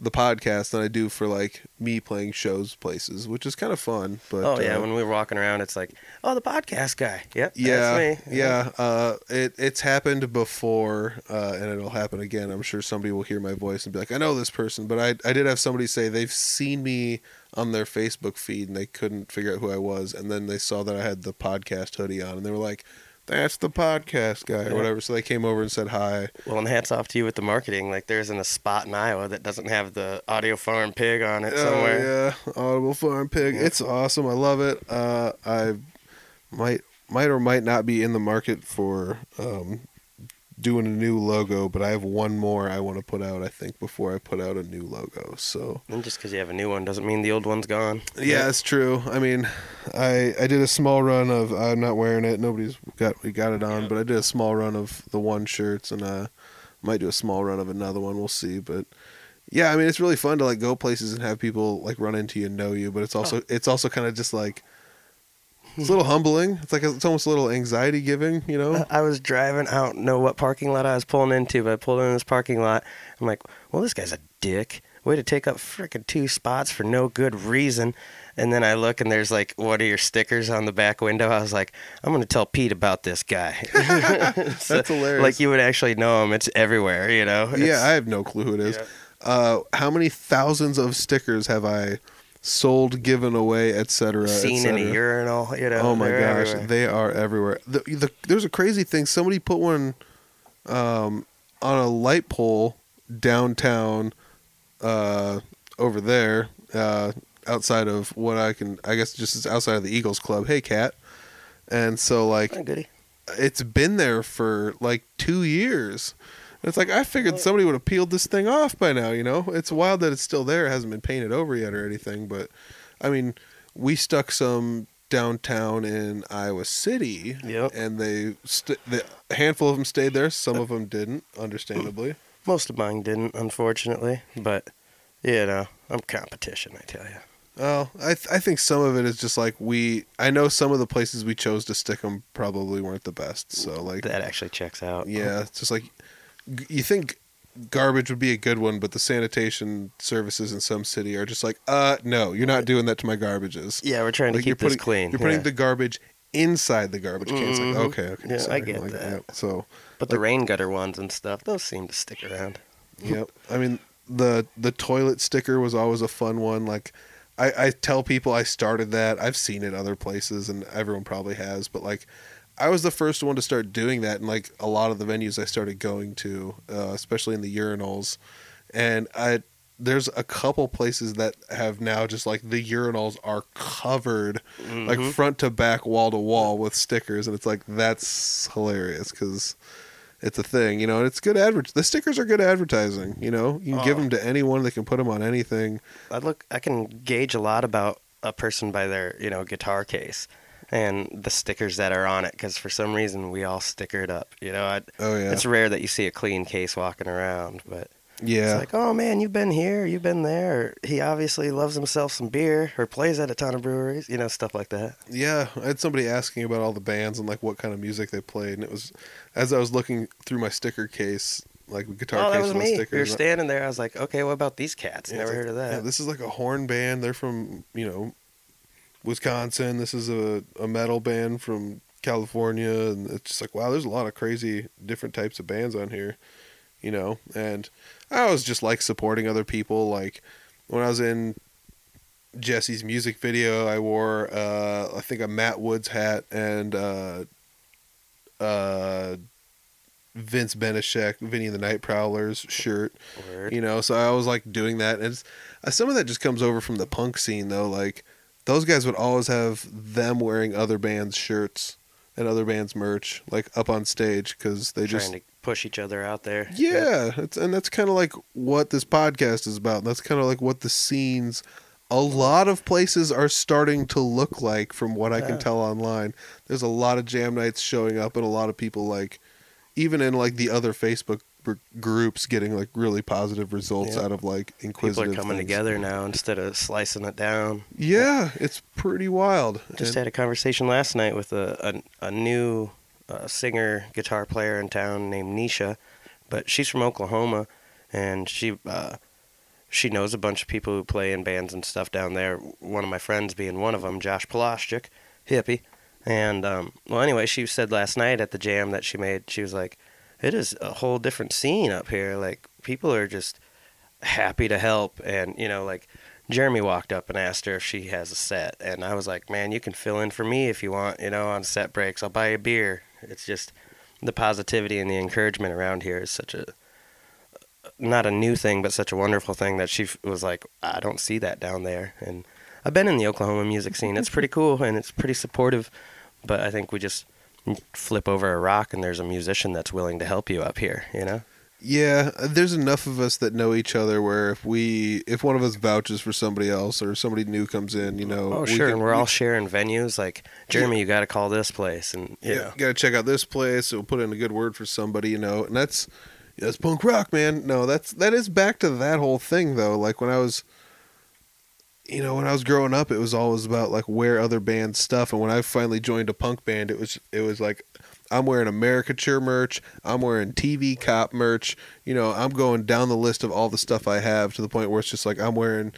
the podcast than I do for like me playing shows places, which is kind of fun. But oh, yeah, uh, when we were walking around, it's like, oh, the podcast guy. Yep, yeah, that's me. yeah. Uh, it it's happened before, uh, and it'll happen again. I'm sure somebody will hear my voice and be like, "I know this person," but I I did have somebody say they've seen me on their Facebook feed and they couldn't figure out who I was, and then they saw that I had the podcast hoodie on, and they were like, that's the podcast guy or whatever. So they came over and said hi. Well, and hats off to you with the marketing. Like, there isn't a spot in Iowa that doesn't have the Audio Farm pig on it somewhere. Oh yeah, Audible Farm Pig. Yeah. It's awesome. I love it. Uh, I might might or might not be in the market for um, doing a new logo, but I have one more I want to put out. I think before I put out a new logo. So And just because you have a new one doesn't mean the old one's gone. yeah, it's true. I mean, I I did a small run of I'm not wearing it. Nobody's got we got it on, but I did a small run of the one shirts and uh might do a small run of another one. We'll see, but yeah, I mean it's really fun to like go places and have people like run into you and know you, but it's also it's also kind of just like it's a little humbling. It's like it's almost a little anxiety giving, you know? I was driving. I don't know what parking lot I was pulling into, but I pulled in this parking lot. I'm like, well, this guy's a dick. Way to take up freaking two spots for no good reason. And then I look and there's like, what are your stickers on the back window? I was like, I'm going to tell Pete about this guy. So, That's hilarious. Like you would actually know him. It's everywhere, you know? yeah, I have no clue who it is. Yeah. Uh, how many thousands of stickers have I sold, given away, etc. seen in a urinal, you know? Oh my gosh, everywhere. they are everywhere. The, the, there's a crazy thing. Somebody put one um, on a light pole downtown uh, over there, uh, outside of what I can, I guess, just outside of the Eagles Club. Hey, cat. And so, like, Oh, it's been there for like two years. It's like I figured somebody would have peeled this thing off by now. You know, it's wild that it's still there. It hasn't been painted over yet or anything. But I mean, we stuck some downtown in Iowa City, Yep. and they st- the, a handful of them stayed there. Some of them didn't, understandably. Most of mine didn't, unfortunately. But, you know, I'm competition, I tell you. Well, I th- I think some of it is just like we. I know some of the places we chose to stick them probably weren't the best. So like That actually checks out. Yeah, it's just like you think garbage would be a good one, but the sanitation services in some city are just like, uh, no, you're not doing that to my garbages. Yeah, we're trying to Like keep you're this putting, clean. You're putting yeah. the garbage inside the garbage can. It's like, Mhm. okay, okay, Yeah, I get Like, that. yeah, so, But the rain gutter ones and stuff, those seem to stick around. yep. I mean, the the toilet sticker was always a fun one. Like, I, I tell people I started that. I've seen it other places, and everyone probably has. But like, I was the first one to start doing that, and like a lot of the venues I started going to, uh, especially in the urinals, and I there's a couple places that have now just like the urinals are covered like Mhm. front to back wall to wall with stickers. And it's like that's hilarious because it's a thing you know and it's good advert the stickers are good advertising you know? You can give Oh. them to anyone they can put them on anything. I look, I can gauge a lot about a person by their, you know, guitar case and the stickers that are on it. Because for some reason, we all stickered up. You know, I, oh yeah it's rare that you see a clean case walking around, but yeah it's like, oh man, you've been here, you've been there. He obviously loves himself some beer, or plays at a ton of breweries. You know, stuff like that. Yeah, I had somebody asking about all the bands and like what kind of music they played, and it was as I was looking through my sticker case, like guitar oh, case that was me. stickers. You were and- standing there. I was like, okay, what about these cats? Yeah, Never it's heard like, of that. Yeah, this is like a horn band. They're from you know Wisconsin. This is a a metal band from California, and it's just like wow, there's a lot of crazy different types of bands on here, you know. And I always just like supporting other people. Like when I was in Jesse's music video, I wore uh, I think a Matt Woods hat and uh, uh, Vince Benishek, Vinny the Night Prowlers shirt. Word. You know, so I was like doing that, and it's, uh, some of that just comes over from the punk scene, though. Like those guys would always have them wearing other bands' shirts and other bands' merch, like up on stage, because they Trying just to push each other out there. yeah, it's, and that's kind of like what this podcast is about. That's kind of like what the scenes. A lot of places are starting to look like, from what I can Yeah. tell online. There's a lot of jam nights showing up, and a lot of people like, even in like the other Facebook groups, getting like really positive results Yeah. out of like People are coming things. together now instead of slicing it down. Yeah, it's pretty wild. Just And- had a conversation last night with a a, a new uh, singer guitar player in town named Nisha, but she's from Oklahoma, and she uh, she knows a bunch of people who play in bands and stuff down there. One of my friends being one of them, Josh Poloshchik, hippie, and um, well, anyway, she said last night at the jam that she made, she was like, "It is a whole different scene up here. Like people are just happy to help, and you know, like." Jeremy walked up and asked her if she has a set, and I was like, "Man, you can fill in for me if you want. You know, on set breaks, I'll buy you a beer. It's just the positivity and the encouragement around here is such a not a new thing, but such a wonderful thing that she was like, I don't see that down there. And I've been in the Oklahoma music scene. It's pretty cool and it's pretty supportive. But I think we just flip over a rock and there's a musician that's willing to help you up here. You know? Yeah, there's enough of us that know each other where if we if one of us vouches for somebody else or somebody new comes in, you know, Oh, we sure. can- and we're we- all sharing venues. Like Jeremy, you got to call this place, and you yeah, know. got to check out this place. We'll put in a good word for somebody, you know, and that's that's punk rock, man. No, that's that is back to that whole thing though. Like when I was, you know, when I was growing up, it was always about like wear other bands stuff, and when I finally joined a punk band, it was it was like. I'm wearing Americature merch. I'm wearing TV Cop merch. You know, I'm going down the list of all the stuff I have to the point where it's just like I'm wearing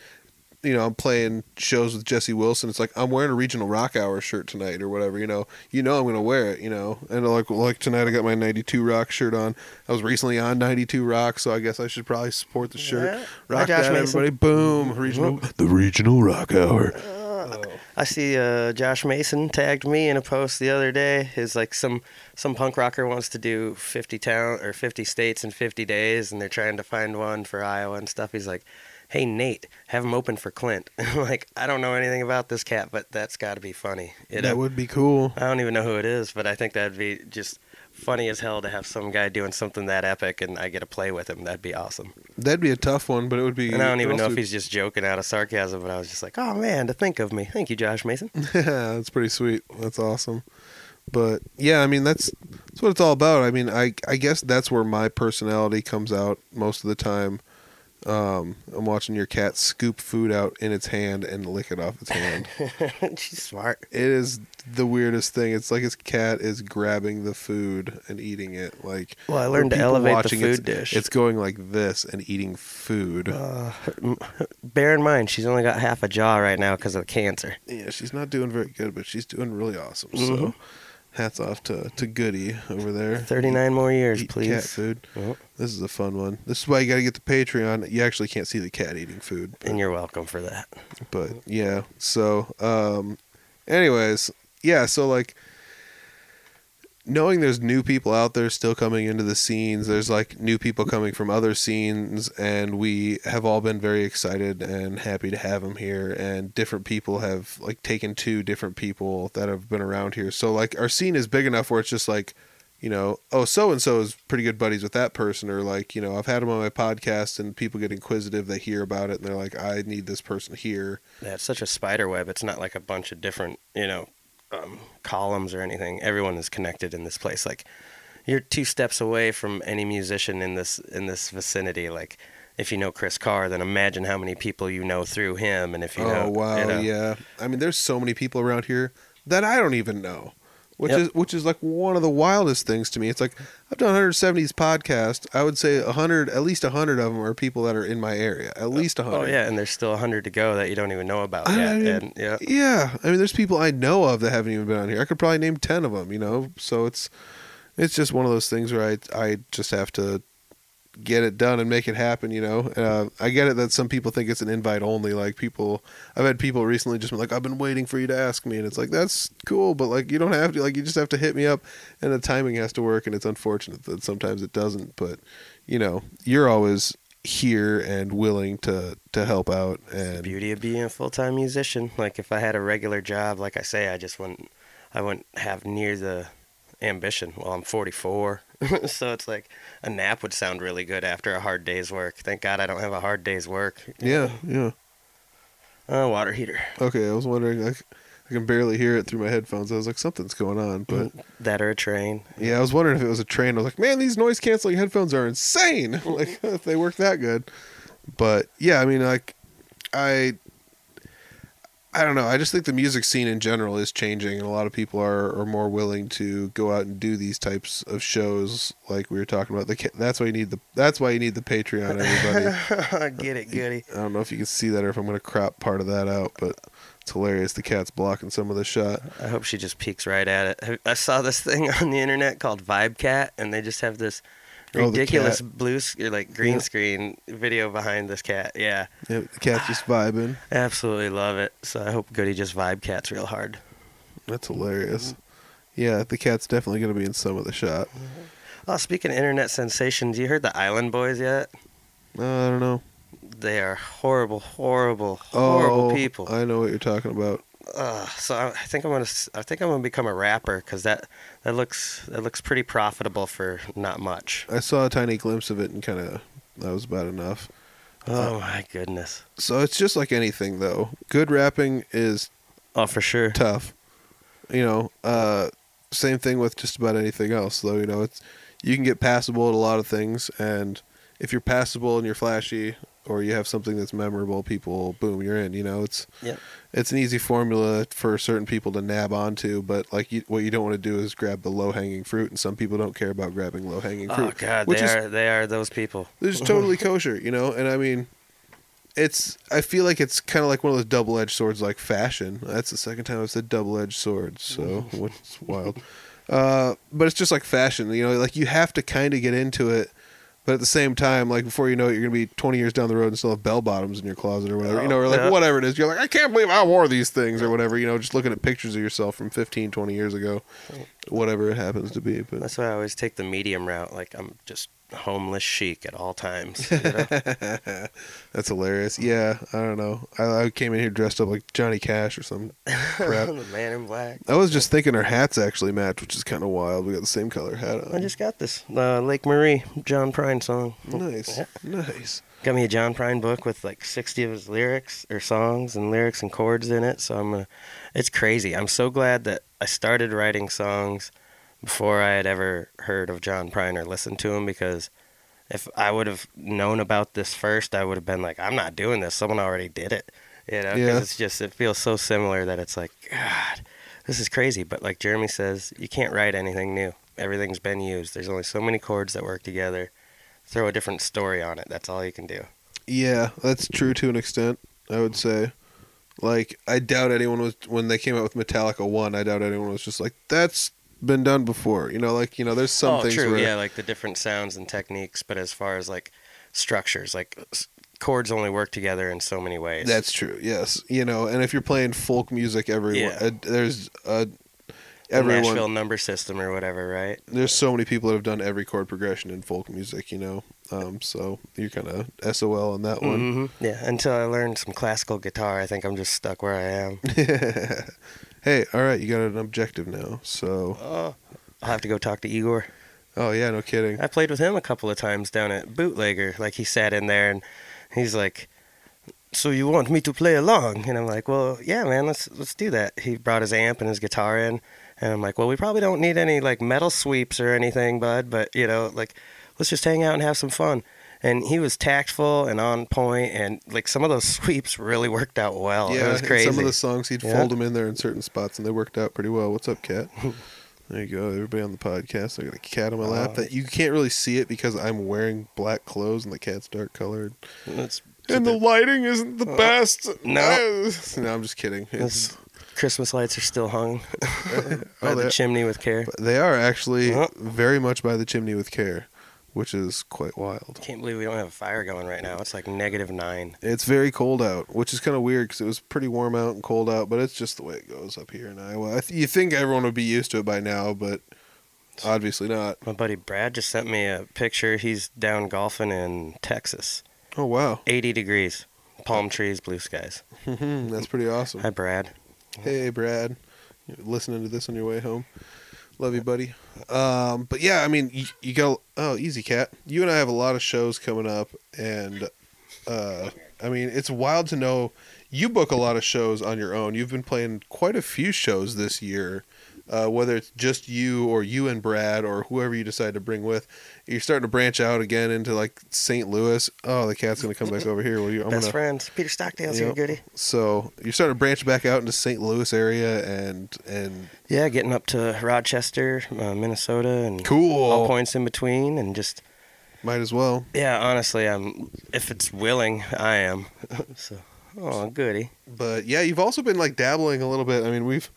you know, I'm playing shows with Jesse Wilson. It's like I'm wearing a regional rock hour shirt tonight or whatever. You know, you know I'm gonna wear it. You know, and like like tonight I got my '92 rock shirt on. I was recently on '92 rock, so I guess I should probably support the shirt. Yeah. Rock that, everybody! Boom, regional the regional rock hour. I see uh, Josh Mason tagged me in a post the other day. His like some some punk rocker wants to do 50 town or 50 states in 50 days, and they're trying to find one for Iowa and stuff. He's like, "Hey Nate, have him open for Clint." I'm like, I don't know anything about this cat, but that's got to be funny. Know? That would be cool. I don't even know who it is, but I think that'd be just funny as hell to have some guy doing something that epic, and I get to play with him. That'd be awesome. That'd be a tough one, but it would be. And I don't even know if he's just joking out of sarcasm, but I was just like, oh man, to think of me. Thank you, Josh Mason. Yeah, that's pretty sweet. That's awesome. But yeah, I mean that's that's what it's all about. I mean, I I guess that's where my personality comes out most of the time. Um, I'm watching your cat scoop food out in its hand and lick it off its hand. She's smart. it is the weirdest thing. It's like its cat is grabbing the food and eating it. Like Well, I learned to elevate the food it's, dish. It's going like this and eating food. Uh, bear in mind, she's only got half a jaw right now because of the cancer. Yeah, she's not doing very good, but she's doing really awesome. So, Mhm. Hats off to to Goody over there. 39 more years, Eat cat please. food. Oh, This is a fun one. This is why you got to get the Patreon. You actually can't see the cat eating food, but, and you're welcome for that. but yeah. So, um, anyways, yeah. So like, knowing there's new people out there still coming into the scenes. There's like new people coming from other scenes, and we have all been very excited and happy to have them here. And different people have like taken two different people that have been around here. So like, our scene is big enough where it's just like you know, oh, so and so is pretty good buddies with that person, or like, you know, I've had them on my podcast and people get inquisitive, they hear about it and they're like, I need this person here. Yeah, such a spider web. It's not like a bunch of different, you know, um, columns or anything. Everyone is connected in this place. Like, you're two steps away from any musician in this in this vicinity. Like, if you know Chris Carr, then imagine how many people you know through him. And if you oh, know, wow. you know, Yeah. I mean, there's so many people around here that I don't even know. Which Yep. is which is like one of the wildest things to me. It's like I've done 170s podcast. I would say 100, at least 100 of them are people that are in my area. At least 100. Oh yeah, and there's still a hundred to go that you don't even know about I yet. mean, and yeah, Yeah, I mean, there's people I know of that haven't even been on here. I could probably name ten of them, you know. So it's it's just one of those things where I I just have to get it done and make it happen, you know. Uh, I get it that some people think it's an invite only. Like people, I've had people recently just been like, "I've been waiting for you to ask me," and it's like that's cool, but like you don't have to. Like you just have to hit me up, and the timing has to work. And it's unfortunate that sometimes it doesn't, but you know, you're always here and willing to to help out and beauty of being a full time musician. Like if I had a regular job, like I say, I just wouldn't, I wouldn't have near the ambition. Well, I'm 44, so it's like a nap would sound really good after a hard day's work. Thank God I don't have a hard day's work. yeah, yeah. Uh, water heater. Okay, I was wondering. Like, I can barely hear it through my headphones. I was like, something's going on. But That or a train. yeah, I was wondering if it was a train. I was like, man, these noise canceling headphones are insane. like, if they work that good. But yeah, I mean, like, I, I don't know. I just think the music scene in general is changing, and a lot of people are, are more willing to go out and do these types of shows, like we were talking about. The that's why you need the that's why you need the Patreon, everybody. Get it, goody. I don't know if you can see that or if I'm going to crop part of that out, but it's hilarious. The cat's blocking some of the shot. I hope she just peeks right at it. I saw this thing on the internet called Vibe Cat, and they just have this ridiculous cat. blue, like green Yeah. screen video behind this cat. Yeah, Yep, the cat's just vibing. absolutely love it. So I hope Goody just Vibe Cats real hard. That's hilarious. Yeah, the cat's definitely going to be in some of the shot. Oh, speaking of internet sensations, you heard the Island Boys yet? Uh, I don't know. They are horrible, horrible, horrible oh, people. I know what you're talking about. Uh, so I, I think I'm gonna I think I'm gonna become a rapper because that that looks that looks pretty profitable for not much. I saw a tiny glimpse of it and kind of that was about enough. Oh my goodness. So it's just like anything though. Good rapping is Oh, for sure. tough. You know, uh, same thing with just about anything else though. You know, it's you can get passable at a lot of things, and if you're passable and you're flashy or you have something that's memorable, people boom, you're in. You know, it's Yep. it's an easy formula for certain people to nab onto, but like you, what you don't want to do is grab the low hanging fruit, and some people don't care about grabbing low hanging fruit. Oh God, which they is are they are those people. It's totally kosher, you know. And I mean, it's. I feel like it's kind of like one of those double-edged swords, like fashion. That's the second time I've said double-edged swords, so it's wild. Uh, but it's just like fashion, you know. Like you have to kind of get into it, but at the same time, like before you know it, you're gonna be 20 years down the road and still have bell bottoms in your closet or whatever, you know, or like Yeah. whatever it is. You're like, I can't believe I wore these things or whatever, you know. Just looking at pictures of yourself from 15, 20 years ago, whatever it happens to be. But That's why I always take the medium route. Like I'm just homeless chic at all times. You know? That's hilarious. Yeah, I don't know. I, I came in here dressed up like Johnny Cash or some crap. the man in black. I was just thinking our hats actually match, which is kind of wild. We got the same color hat on. I just got this uh, Lake Marie John Prine song. Nice, Yeah. nice. Got me a John Prine book with like 60 of his lyrics or songs and lyrics and chords in it. So I'm gonna. It's crazy. I'm so glad that I started writing songs before I had ever heard of John Prine or listened to him because if I would have known about this first, I would have been like, I'm not doing this. Someone already did it. You know, because Yeah. it's just it feels so similar that it's like, God, this is crazy. But like Jeremy says, you can't write anything new. Everything's been used. There's only so many chords that work together. Throw a different story on it. That's all you can do. Yeah, that's true to an extent. I would say. Like, I doubt anyone was when they came out with Metallica One. I doubt anyone was just like, "That's been done before." You know, like you know, there's some oh, things true. where Yeah, like the different sounds and techniques. But as far as like structures, like chords only work together in so many ways. That's true. Yes, you know, and if you're playing folk music, everyone Yeah. uh, there's uh, the everyone. Nashville number system or whatever, right? There's so many people that have done every chord progression in folk music. You know, um, so you're kind of SOL on that one. hmm Yeah. Until I learned some classical guitar, I think I'm just stuck where I am. hey, all right, you got an objective now. So, oh, I'll have to go talk to Igor. oh yeah, no kidding. I played with him a couple of times down at Bootlegger. Like he sat in there and he's like, "So you want me to play along?" And I'm like, "Well, yeah, man, let's let's do that." He brought his amp and his guitar in, and I'm like, "Well, we probably don't need any like metal sweeps or anything, bud, but you know, like let's just hang out and have some fun." And he was tactful and on point, and like some of those sweeps really worked out well. yeah, it was crazy. some of the songs he'd Yeah. fold them in there in certain spots, and they worked out pretty well. What's up, cat? There you go. Everybody on the podcast. I got a cat on my lap. Oh. That you can't really see it because I'm wearing black clothes and the cat's dark colored. It's- And the lighting isn't the uh, best. no. no, I'm just kidding. It's, Christmas lights are still hung by oh, the chimney with care. they are actually Huh? very much by the chimney with care, which is quite wild. Can't believe we don't have a fire going right now. It's like negative nine. It's very cold out, which is kind of weird because it was pretty warm out and cold out, but it's just the way it goes up here in Iowa. I th- you think everyone would be used to it by now, but obviously not. My buddy Brad just sent me a picture. He's down golfing in Texas. Oh wow, 80 degrees, palm trees, blue skies. that's pretty awesome. Hi, Brad. Hey, Brad, You're listening to this on your way home. Love you, buddy. Um, but yeah, I mean, you, you go. Oh, easy cat. You and I have a lot of shows coming up, and uh, I mean, it's wild to know you book a lot of shows on your own. You've been playing quite a few shows this year. Uh, whether it's just you or you and Brad or whoever you decide to bring with, you're starting to branch out again into like St. Louis. Oh, the cat's gonna come back over here. Well, you, I'm Best gonna, friends. Peter Stockdale's Yep. here, goody. so you're starting to branch back out into St. Louis area and and Yeah, getting up to Rochester, uh, Minnesota, and cool. all points in between, and just Might as well. yeah. Honestly, I'm if it's willing, I am. so, oh, goody. But yeah, you've also been like dabbling a little bit. I mean, we've.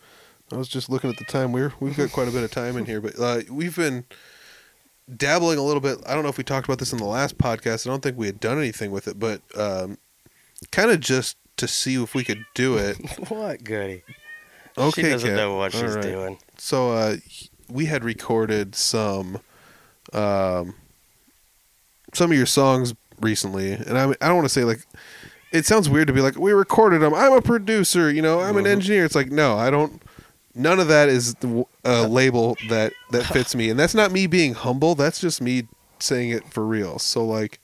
I was just looking at the time. We're we've got quite a bit of time in here, but uh, we've been dabbling a little bit. I don't know if we talked about this in the last podcast. I don't think we had done anything with it, but um, kind of just to see if we could do it. What goody? Okay, she doesn't Kat. know what All she's right. doing. So uh, we had recorded some um, some of your songs recently, and I I don't want to say like it sounds weird to be like we recorded them. I'm a producer, you know. I'm an Mhm. engineer. It's like no, I don't. None of that is the uh, label that that fits me, and that's not me being humble. That's just me saying it for real. So like.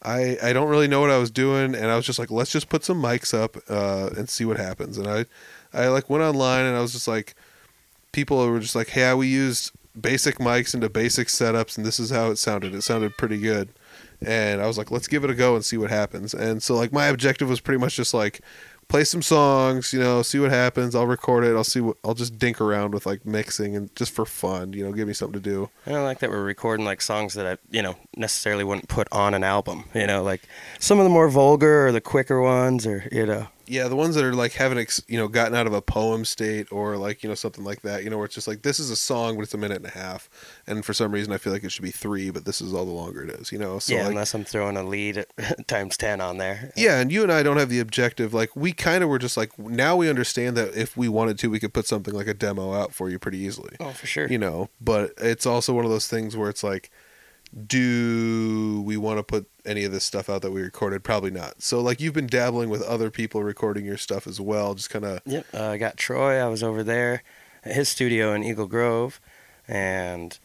I, I don't really know what I was doing, and I was just like, let's just put some mics up uh, and see what happens. And I, I like went online, and I was just like, people were just like, "Hey, we used basic mics into basic setups, and this is how it sounded. It sounded pretty good." And I was like, "Let's give it a go and see what happens." And so, like, my objective was pretty much just like, play some songs, you know, see what happens. I'll record it. I'll see what. I'll just dink around with like mixing and just for fun, you know, give me something to do. I don't like that we're recording like songs that I, you know, necessarily wouldn't put on an album. You know, like some of the more vulgar or the quicker ones, or you know, Yeah, the ones that are like haven't ex- you know gotten out of a poem state or like you know something like that. You know, where it's just like this is a song, but it's a minute and a half, and for some reason I feel like it should be three, but this is all the longer it is. You know, so yeah, like, unless I'm throwing a lead at times ten on there. Yeah, and you and I don't have the objective. Like we kind of were just like now we understand that if we wanted to, we could put something like a demo out for you pretty easily. Oh, for sure. You know, but it's also one of those things where it's like, do we want to put any of this stuff out that we recorded? Probably not. So like you've been dabbling with other people recording your stuff as well, just kind of. Yep. Uh, I got Troy. I was over there at his studio in Eagle Grove, and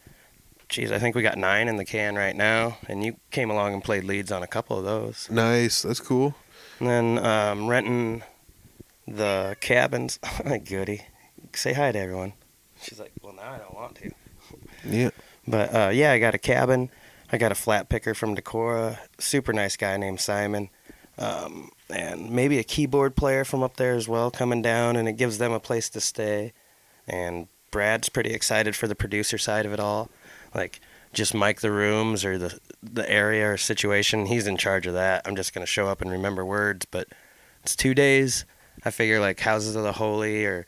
geez, I think we got nine in the can right now. And you came along and played leads on a couple of those. Nice, that's cool. And then um, renting the cabins. Goody. Say hi to everyone. She's like, well, now I don't want to. Yeah, But uh, yeah, I got a cabin. I got a flat picker from Decorah. Super nice guy named Simon. Um, and maybe a keyboard player from up there as well coming down, and it gives them a place to stay. And Brad's pretty excited for the producer side of it all. Like, just mic the rooms or the, the area or situation. He's in charge of that. I'm just going to show up and remember words. But it's two days. I figure, like, Houses of the Holy or.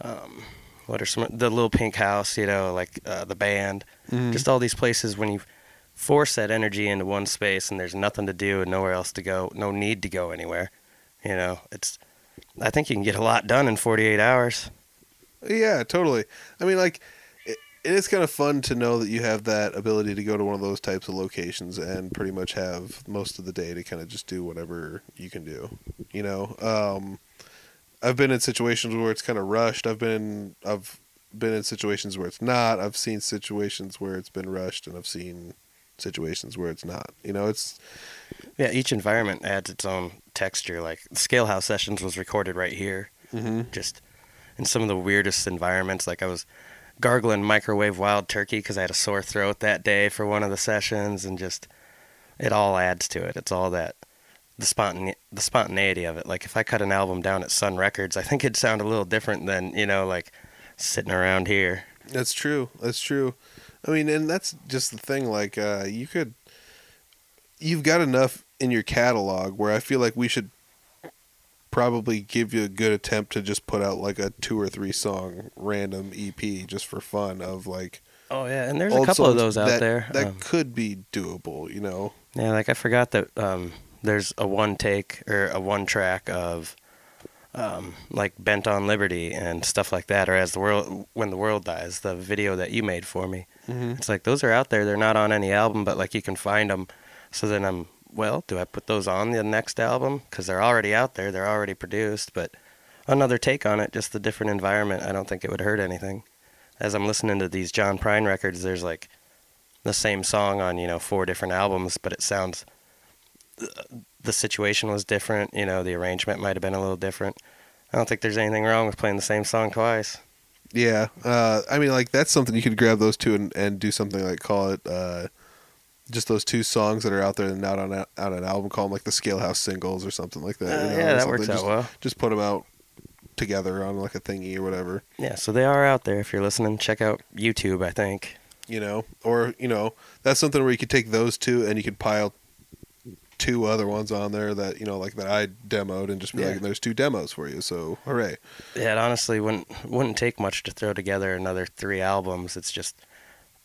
Um, what are some the little pink house you know like uh, the band Mhm. just all these places when you force that energy into one space and there's nothing to do and nowhere else to go no need to go anywhere you know it's i think you can get a lot done in 48 hours Yeah, totally. I mean, like, it, it is kind of fun to know that you have that ability to go to one of those types of locations and pretty much have most of the day to kind of just do whatever you can do. You know, um, I've been in situations where it's kind of rushed. I've been, I've been in situations where it's not. I've seen situations where it's been rushed, and I've seen situations where it's not. You know, it's yeah each environment adds its own texture like scale house sessions was recorded right here mm-hmm. just in some of the weirdest environments. Like I was gargling microwave wild turkey because I had a sore throat that day for one of the sessions, and just it all adds to it. It's all that the spontan the spontaneity of it. Like if I cut an album down at Sun Records, I think it'd sound a little different than you know like sitting around here. That's true. That's true. I mean, and that's just the thing. Like, uh, you could, you've got enough in your catalog where I feel like we should probably give you a good attempt to just put out like a two or three song random EP just for fun of like Oh yeah, and there's a couple of those out that, there. that Um, could be doable. You know. Yeah, like I forgot that um, there's a one take or a one track of um, like Bent on Liberty and stuff like that, or as the world when the world dies, the video that you made for me. Mm-hmm. It's like those are out there. They're not on any album, but like you can find them. So then I'm well, do I put those on the next album? Because they're already out there. They're already produced, but another take on it, just a different environment. I don't think it would hurt anything. As I'm listening to these John Prine records, there's like the same song on you know four different albums, but it sounds the situation was different. You know, the arrangement might have been a little different. I don't think there's anything wrong with playing the same song twice. Yeah, uh, I mean, like that's something you could grab those two and, and do something like call it uh, just those two songs that are out there and not on a, on an album, call them like the Scalehouse singles or something like that. Uh, you know, yeah, that something. works just, out well. Just put them out together on like a thingy or whatever, Yeah, so they are out there. If you're listening, check out YouTube. I think. you know, or you know, that's something where you could take those two and you could pile two other ones on there that you know, like that I demoed and just be Yeah. like, there's two demos for you, so hooray! Yeah, it honestly wouldn't wouldn't take much to throw together another three albums. It's just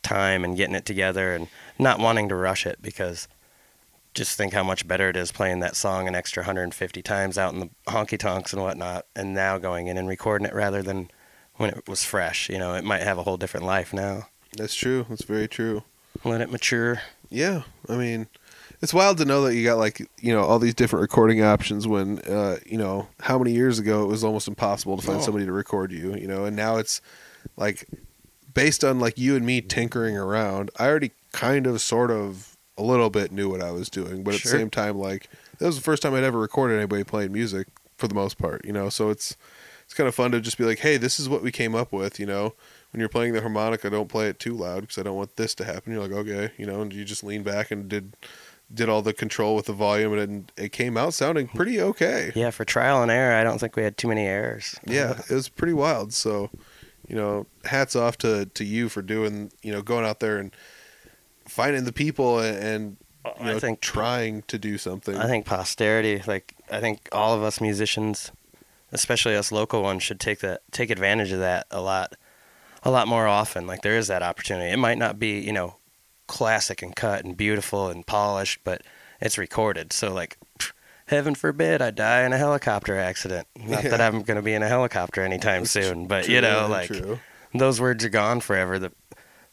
time and getting it together and not wanting to rush it because just think how much better it is playing that song an extra 150 times out in the honky tonks and whatnot, and now going in and recording it rather than when it was fresh. You know, it might have a whole different life now. That's true. That's very true. Let it mature. Yeah, I mean, it's wild to know that you got like you know all these different recording options when uh, you know how many years ago it was almost impossible to find Oh. somebody to record you. You know, and now it's like based on like you and me tinkering around. I already kind of, sort of, a little bit knew what I was doing, but at Sure. the same time, like that was the first time I'd ever recorded anybody playing music for the most part. You know, so it's it's kind of fun to just be like, hey, this is what we came up with. You know, when you're playing the harmonica, don't play it too loud because I don't want this to happen. You're like, okay, you know, and you just lean back and did did all the control with the volume, and it, it came out sounding pretty okay. Yeah, for trial and error, I don't think we had too many errors. Yeah, it was pretty wild. So, you know, hats off to to you for doing, you know, going out there and finding the people and, and you know, I think trying to do something. I think posterity, like I think all of us musicians, especially us local ones, should take that take advantage of that a lot, a lot more often. Like there is that opportunity. It might not be you know, classic and cut and beautiful and polished, but it's recorded. So like, heaven forbid I die in a helicopter accident. Not that I'm going to be in a helicopter anytime That's soon, but True, you know, like true. those words are gone forever. The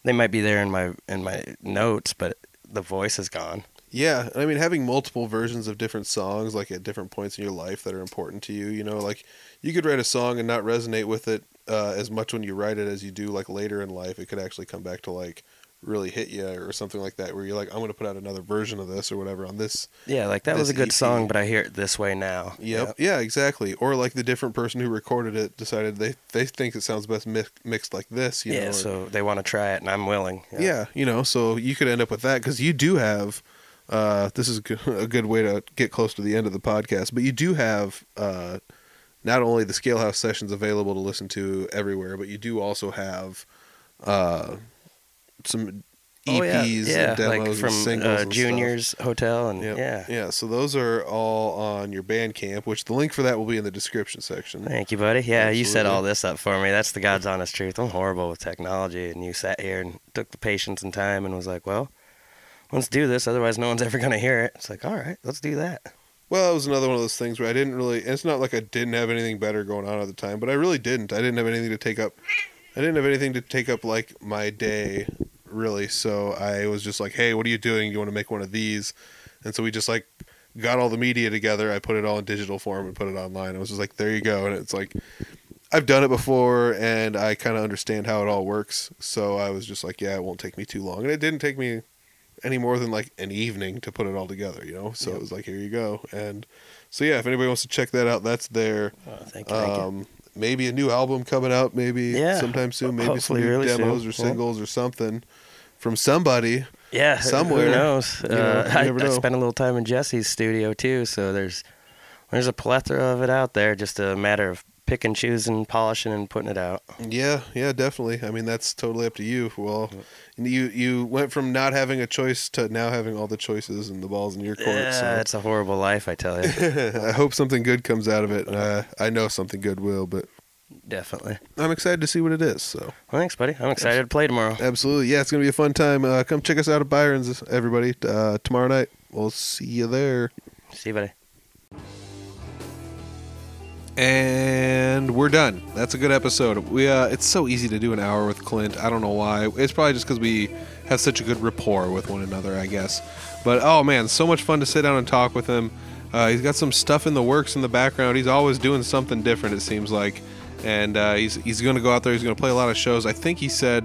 they might be there in my in my notes, but the voice is gone. Yeah, I mean, having multiple versions of different songs, like at different points in your life that are important to you, you know, like you could write a song and not resonate with it uh, as much when you write it as you do like later in life. It could actually come back to like really hit you or something like that, where you're like, I'm going to put out another version of this or whatever on this. Yeah, like that was a good EP. song, but I hear it this way now. Yep. Yeah, exactly. Or like the different person who recorded it decided they they think it sounds best mi- mixed like this. You yeah, know, or- so they want to try it, and I'm willing. yeah. you know, so you could end up with that because you do have. Uh, this is a good, a good way to get close to the end of the podcast, but you do have uh, not only the Scalehouse sessions available to listen to everywhere, but you do also have uh, some EPs Oh, yeah, yeah, and demos like and from singles uh, and stuff. Junior's Hotel, and Yep. yeah. yeah. So those are all on your Bandcamp, which the link for that will be in the description section. Thank you, buddy. Yeah, you set all this up for me. That's the God's honest truth. I'm horrible with technology, and you sat here and took the patience and time and was like, "Well, let's do this. Otherwise, no one's ever gonna hear it." It's like, all right, let's do that. Well, it was another one of those things where I didn't really. It's not like I didn't have anything better going on at the time, but I really didn't. I didn't have anything to take up. I didn't have anything to take up like my day, really. So I was just like, "Hey, what are you doing? You want to make one of these?" And so we just like got all the media together. I put it all in digital form and put it online. It was just like, "There you go." And it's like, I've done it before, and I kind of understand how it all works. So I was just like, "Yeah, it won't take me too long," and it didn't take me any more than like an evening to put it all together, you know. So it was like, here you go. And so yeah, if anybody wants to check that out, that's there. Oh, thank you. Thank you. Um, Maybe a new album coming out, maybe Yeah, sometime soon. Maybe some new really demos soon. or singles or something from somebody. Yeah, somewhere, Who knows? you know, uh, I, never I spent a little time in Jesse's studio too, so there's there's a plethora of it out there. Just a matter of picking, choosing, polishing, and putting it out. Yeah, yeah, definitely. I mean, that's totally up to you. Well, you you went from not having a choice to now having all the choices and the balls in your court. Yeah, it's a horrible life, I tell you. I hope something good comes out of it. Uh, I know something good will, but Definitely. I'm excited to see what it is. So. Well, thanks, buddy. I'm excited to play tomorrow. Absolutely. Yeah, it's going to be a fun time. Uh, come check us out at Byron's, everybody, uh, tomorrow night. We'll see you there. See you, buddy. And we're done. That's a good episode. We uh, It's so easy to do an hour with Clint. I don't know why. It's probably just because we have such a good rapport with one another, I guess. But oh man, so much fun to sit down and talk with him. Uh, he's got some stuff in the works in the background. He's always doing something different, it seems like. And uh, he's, he's going to go out there. He's going to play a lot of shows. I think he said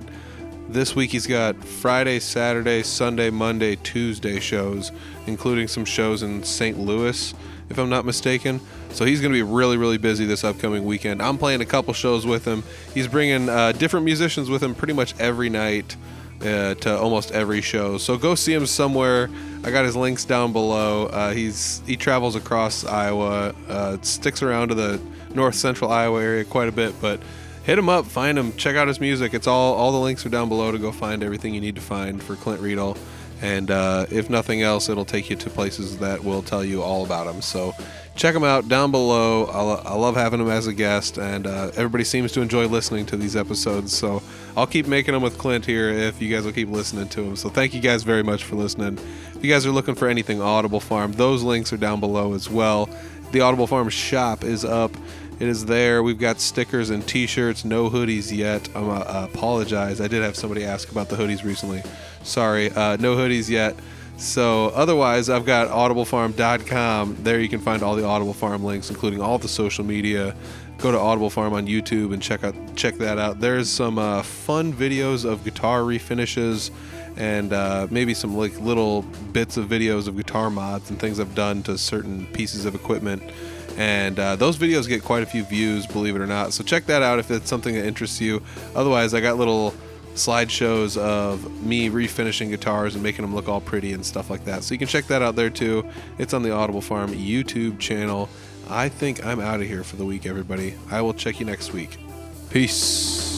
this week he's got Friday, Saturday, Sunday, Monday, Tuesday shows, including some shows in St. Louis, if I'm not mistaken. So he's going to be really, really busy this upcoming weekend. I'm playing a couple shows with him. He's bringing uh, different musicians with him pretty much every night uh, to almost every show. So go see him somewhere. I got his links down below. Uh, he's he travels across Iowa, uh, sticks around to the north central Iowa area quite a bit, but hit him up, find him, check out his music. It's all all the links are down below to go find everything you need to find for Clint Riedel. And uh, if nothing else, it'll take you to places that will tell you all about them. So check them out down below. I, I love having them as a guest, and uh, everybody seems to enjoy listening to these episodes. So I'll keep making them with Clint here if you guys will keep listening to them. So thank you guys very much for listening. If you guys are looking for anything Audible Farm, those links are down below as well. The Audible Farm shop is up. It is there. We've got stickers and T-shirts. No hoodies yet. I uh, apologize. I did have somebody ask about the hoodies recently. Sorry, uh, no hoodies yet. So otherwise, I've got audiblefarm.com. There you can find all the Audible Farm links, including all the social media. Go to Audible Farm on YouTube and check out check that out. There's some uh, fun videos of guitar refinishes and uh, maybe some like little bits of videos of guitar mods and things I've done to certain pieces of equipment. And uh, those videos get quite a few views, believe it or not. So check that out if it's something that interests you. Otherwise, I got little slideshows of me refinishing guitars and making them look all pretty and stuff like that. So you can check that out there too. It's on the Audible Farm YouTube channel. I think I'm out of here for the week, everybody. I will check you next week. Peace.